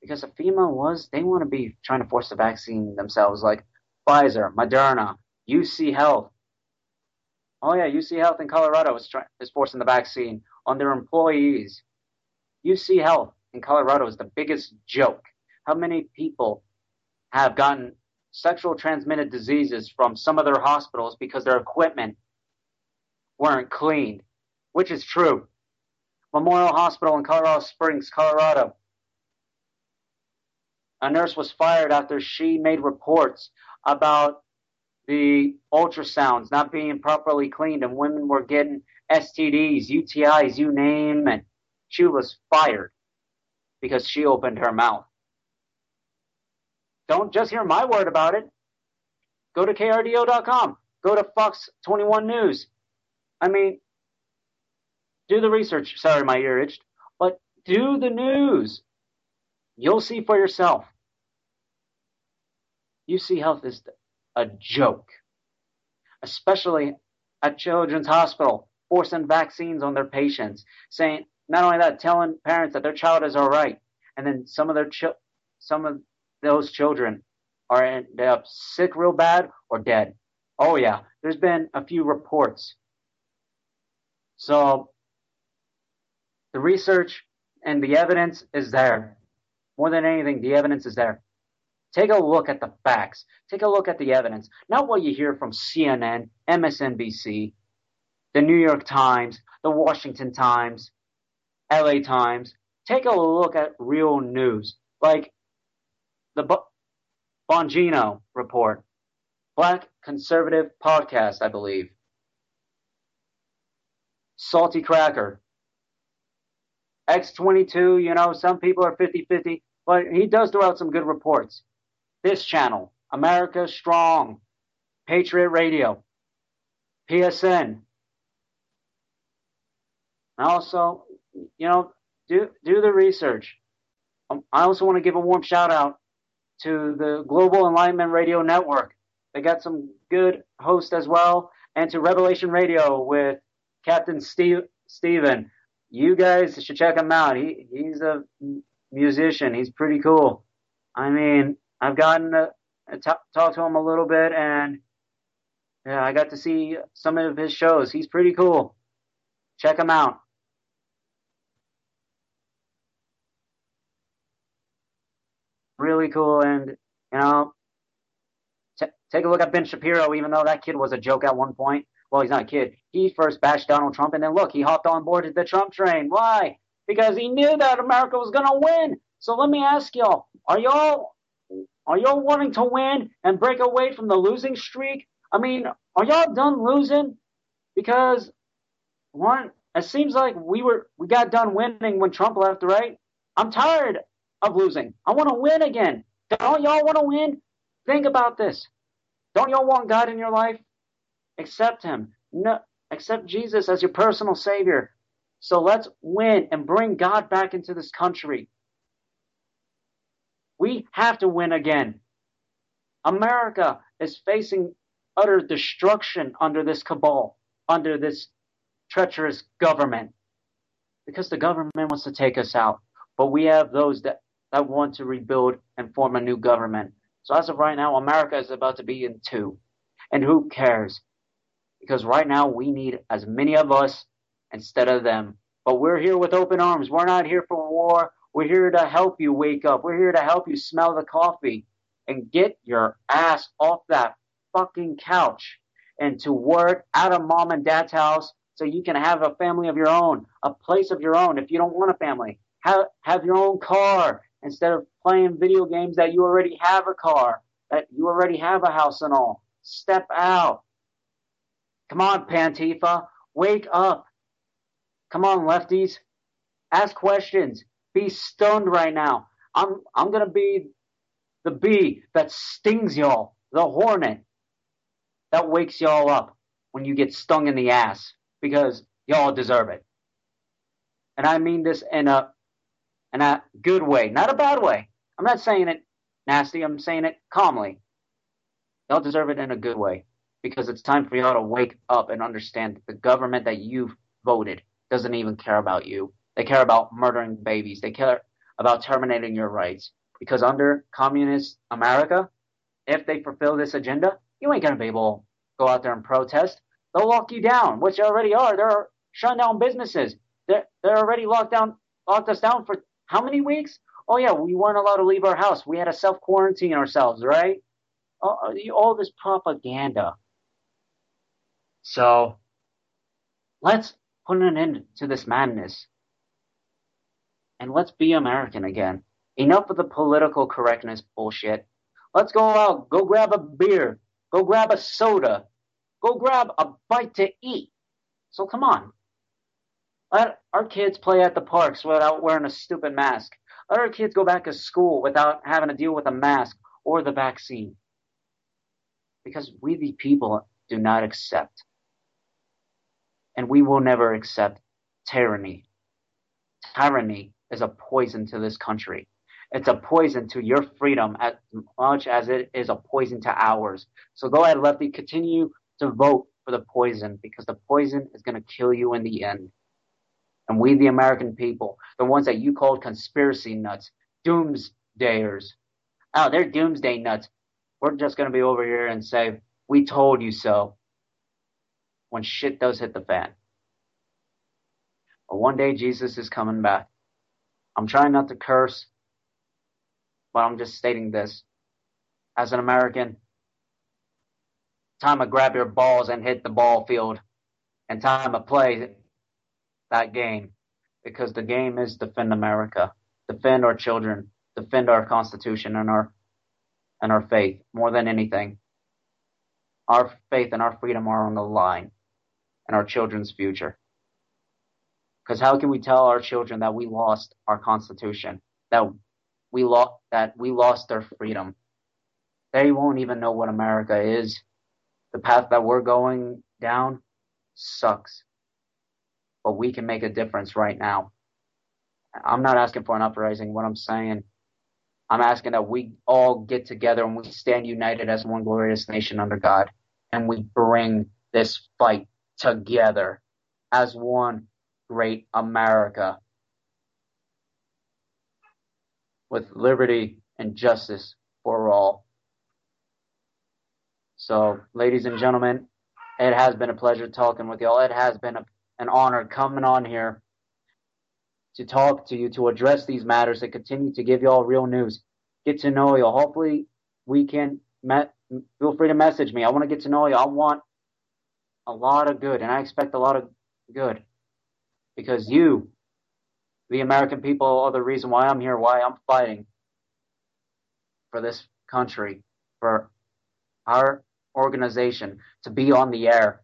Because if FEMA was, they want to be trying to force the vaccine themselves, like Pfizer, Moderna, UC Health. Oh yeah, UC Health in Colorado is, try- is forcing the vaccine on their employees. UC Health in Colorado is the biggest joke. How many people have gotten sexual transmitted diseases from some of their hospitals because their equipment weren't cleaned, which is true. Memorial Hospital in Colorado Springs, Colorado. A nurse was fired after she made reports about the ultrasounds not being properly cleaned and women were getting STDs, UTIs, you name it. She was fired because she opened her mouth. Don't just hear my word about it. Go to krdo.com. Go to Fox 21 News. I mean, do the research. Sorry, my ear itched. But do the news. You'll see for yourself. UC Health is a joke, especially at Children's Hospital, forcing vaccines on their patients, saying not only that, telling parents that their child is all right, and then some of their ch- some of those children are end up sick real bad or dead. Oh yeah, there's been a few reports. So the research and the evidence is there. More than anything, the evidence is there. Take a look at the facts. Take a look at the evidence. Not what you hear from CNN, MSNBC, the New York Times, the Washington Times, LA Times. Take a look at real news. Like the Bongino report, Black Conservative Podcast, I believe. Salty Cracker. X22, you know, some people are 50 50, but he does throw out some good reports. This channel, America Strong, Patriot Radio, PSN. And also, you know, do do the research. Um, I also want to give a warm shout out to the Global Enlightenment Radio Network. They got some good hosts as well, and to Revelation Radio with Captain Steve Steven. You guys should check him out. He he's a musician. He's pretty cool. I mean, I've gotten to uh, talk to him a little bit, and yeah, I got to see some of his shows. He's pretty cool. Check him out. really cool. And you know, t- take a look at Ben Shapiro. Even though that kid was a joke at one point, well, he's not a kid. He first bashed Donald Trump, and then look, he hopped on board the Trump train. Why? Because he knew that America was gonna win. So let me ask y'all: Are y'all are y'all wanting to win and break away from the losing streak? I mean, are y'all done losing? Because one, it seems like we were we got done winning when Trump left, right? I'm tired of losing. I want to win again. Don't y'all want to win? Think about this. Don't y'all want God in your life? Accept Him. No, accept Jesus as your personal Savior. So let's win and bring God back into this country. We have to win again. America is facing utter destruction under this cabal, under this treacherous government, because the government wants to take us out. But we have those that that want to rebuild and form a new government. So as of right now, America is about to be in two. And who cares? Because right now we need as many of us instead of them. But we're here with open arms. We're not here for war. We're here to help you wake up. We're here to help you smell the coffee and get your ass off that fucking couch and to work out of mom and dad's house so you can have a family of your own, a place of your own if you don't want a family Have, have your own car instead of playing video games that you already have a car, that you already have a house and all. Step out. Come on, Pantifa. Wake up. Come on, lefties. Ask questions. Be stunned right now. I'm I'm gonna be the bee that stings y'all, the hornet that wakes y'all up when you get stung in the ass because y'all deserve it. And I mean this in a in a good way, not a bad way. I'm not saying it nasty, I'm saying it calmly. Y'all deserve it in a good way because it's time for y'all to wake up and understand that the government that you've voted doesn't even care about you. They care about murdering babies. They care about terminating your rights. Because under communist America, if they fulfill this agenda, you ain't gonna be able to go out there and protest. They'll lock you down, which they already are. They're shutting down businesses. They're, they're already locked down, locked us down for how many weeks? Oh yeah, we weren't allowed to leave our house. We had to self quarantine ourselves, right? All, all this propaganda. So let's put an end to this madness and let's be American again. Enough of the political correctness bullshit. Let's go out, go grab a beer, go grab a soda, go grab a bite to eat. So come on. Let our kids play at the parks without wearing a stupid mask. Let our kids go back to school without having to deal with a mask or the vaccine. Because we, the people, do not accept. And we will never accept tyranny. Tyranny is a poison to this country. It's a poison to your freedom as much as it is a poison to ours. So go ahead, Lefty, continue to vote for the poison because the poison is going to kill you in the end. And we, the American people, the ones that you called conspiracy nuts, doomsdayers, oh, they're doomsday nuts. We're just going to be over here and say, we told you so when shit does hit the fan. But one day Jesus is coming back. I'm trying not to curse, but I'm just stating this. As an American, time to grab your balls and hit the ball field, and time to play that game. Because the game is defend America, defend our children, defend our Constitution and our and our faith more than anything. Our faith and our freedom are on the line, and our children's future. Because how can we tell our children that we lost our Constitution, that we lost that we lost our freedom? They won't even know what America is. The path that we're going down sucks, but we can make a difference right now. I'm not asking for an uprising. What I'm saying, I'm asking that we all get together and we stand united as one glorious nation under God, and we bring this fight together as one great America with liberty and justice for all. So, ladies and gentlemen, it has been a pleasure talking with y'all. It has been a, an honor coming on here to talk to you, to address these matters, and continue to give y'all real news. Get to know y'all. Hopefully, we can. Feel free to message me. I want to get to know you. I want a lot of good, and I expect a lot of good because you, the American people, are the reason why I'm here, why I'm fighting for this country, for our organization to be on the air,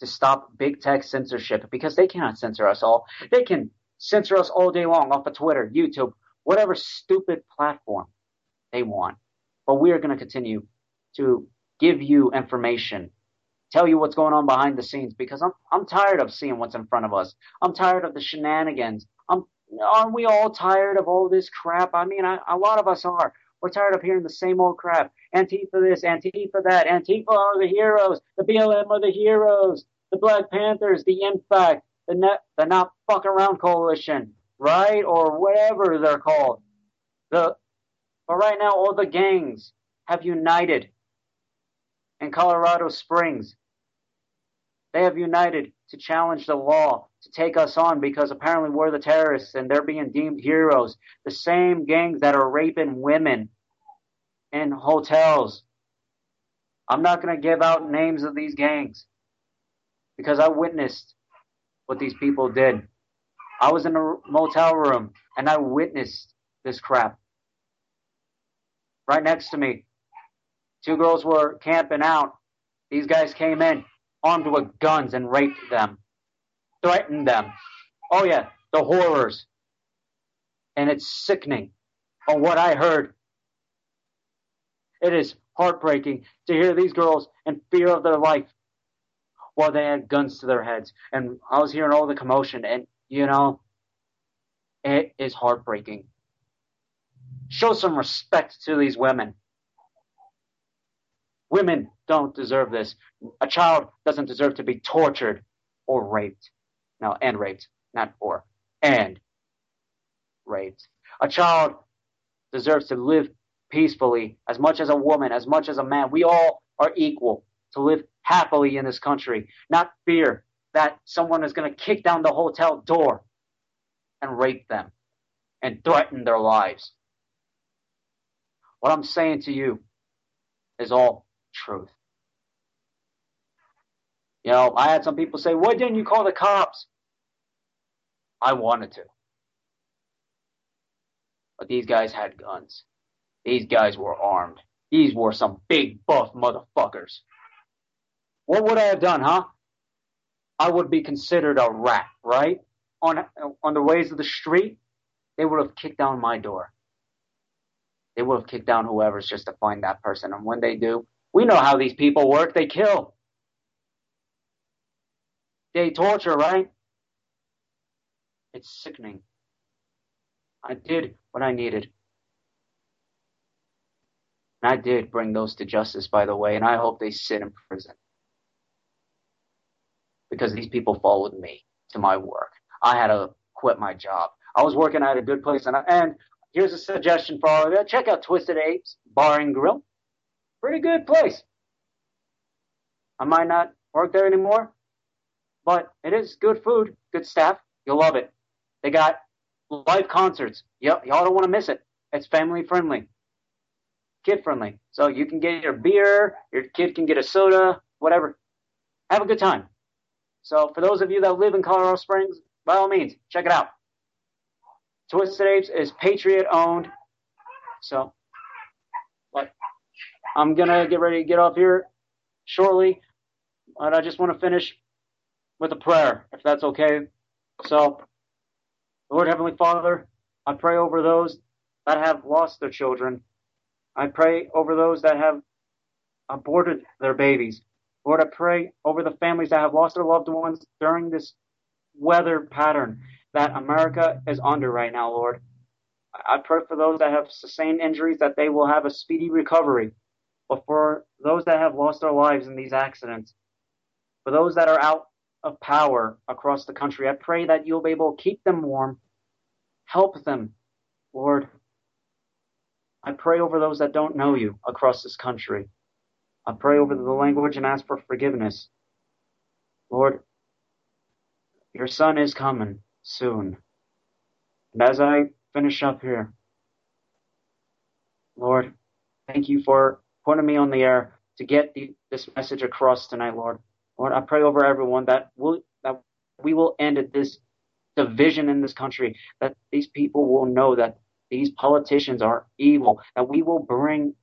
to stop big tech censorship because they cannot censor us all. They can censor us all day long off of Twitter, YouTube, whatever stupid platform they want. But we are going to continue to give you information tell you what's going on behind the scenes because I'm I'm tired of seeing what's in front of us. I'm tired of the shenanigans. I'm aren't we all tired of all this crap? I mean, I, a lot of us are. We're tired of hearing the same old crap. Antifa this, Antifa that. Antifa are the heroes. The BLM are the heroes. The Black Panthers, the NFAC, the net, the Not Fuck Around Coalition, right? Or whatever they're called. The, but right now, all the gangs have united in Colorado Springs. They have united to challenge the law, to take us on because apparently we're the terrorists and they're being deemed heroes. The same gangs that are raping women in hotels. I'm not going to give out names of these gangs because I witnessed what these people did. I was in a motel room and I witnessed this crap. Right next to me, two girls were camping out. These guys came in armed with guns and raped them, threatened them. Oh yeah, the horrors. And it's sickening on what I heard. It is heartbreaking to hear these girls in fear of their life while they had guns to their heads. And I was hearing all the commotion, and you know, it is heartbreaking. Show some respect to these women. Women don't deserve this. A child doesn't deserve to be tortured or raped. No, and raped, not or, and raped. A child deserves to live peacefully as much as a woman, as much as a man. We all are equal to live happily in this country, not fear that someone is going to kick down the hotel door and rape them and threaten their lives. What I'm saying to you is all truth. You know, I had some people say, why didn't you call the cops? I wanted to. But these guys had guns. These guys were armed. These were some big buff motherfuckers. What would I have done, huh? I would be considered a rat, right? On on the ways of the street, they would have kicked down my door. They would have kicked down whoever's just to find that person. And when they do, we know how these people work. They kill. They torture, right? It's sickening. I did what I needed. And I did bring those to justice, by the way, and I hope they sit in prison. Because these people followed me to my work. I had to quit my job. I was working at a good place, and, I, and here's a suggestion for all of you. Check out Twisted Apes Bar and Grill. Pretty good place. I might not work there anymore, but it is good food, good staff. You'll love it. They got live concerts. Yep, y'all don't want to miss it. It's family friendly, kid friendly. So you can get your beer, your kid can get a soda, whatever. Have a good time. So for those of you that live in Colorado Springs, by all means, check it out. Twisted Apes is Patriot owned. So, but I'm gonna get ready to get off here shortly, but I just want to finish with a prayer, if that's okay. So, Lord Heavenly Father, I pray over those that have lost their children. I pray over those that have aborted their babies. Lord, I pray over the families that have lost their loved ones during this weather pattern that America is under right now, Lord. I pray for those that have sustained injuries that they will have a speedy recovery. But for those that have lost their lives in these accidents, for those that are out of power across the country, I pray that you'll be able to keep them warm, help them, Lord. I pray over those that don't know you across this country. I pray over the language and ask for forgiveness. Lord, your son is coming soon. And as I finish up here, Lord, thank you for putting me on the air to get the, this message across tonight, Lord. Lord, I pray over everyone that will that we will end this division in this country, that these people will know that these politicians are evil, that we will bring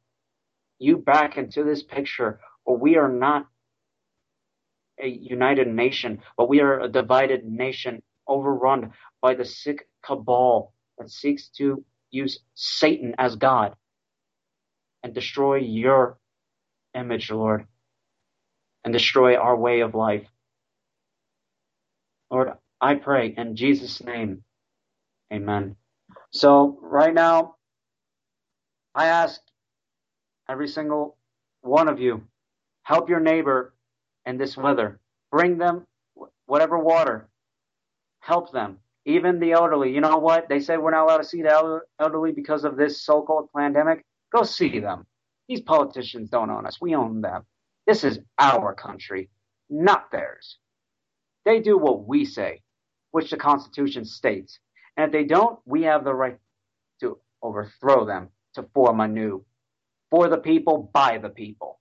you back into this picture, or we are not a united nation, but we are a divided nation overrun by the sick cabal that seeks to use Satan as God and destroy your image, Lord, and destroy our way of life. Lord, I pray in Jesus' name, amen. So, right now, I ask every single one of you help your neighbor in this weather. Bring them whatever water help them. Even the elderly. You know what? They say we're not allowed to see the elderly because of this so-called pandemic. Go see them. These politicians don't own us. We own them. This is our country, not theirs. They do what we say, which the Constitution states. And if they don't, we have the right to overthrow them, to form a new, for the people, by the people.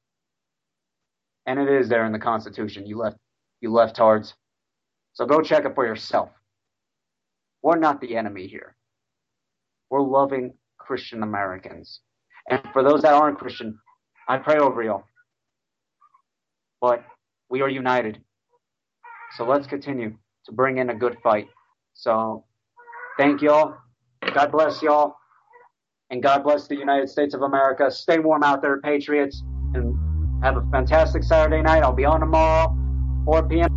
And it is there in the Constitution. You left, you leftards. So go check it for yourself. We're not the enemy here. We're loving Christian Americans. And for those that aren't Christian, I pray over you. But we are united. So let's continue to bring in a good fight. So thank y'all. God bless y'all. And God bless the United States of America. Stay warm out there, Patriots. And have a fantastic Saturday night. I'll be on tomorrow, 4 p.m.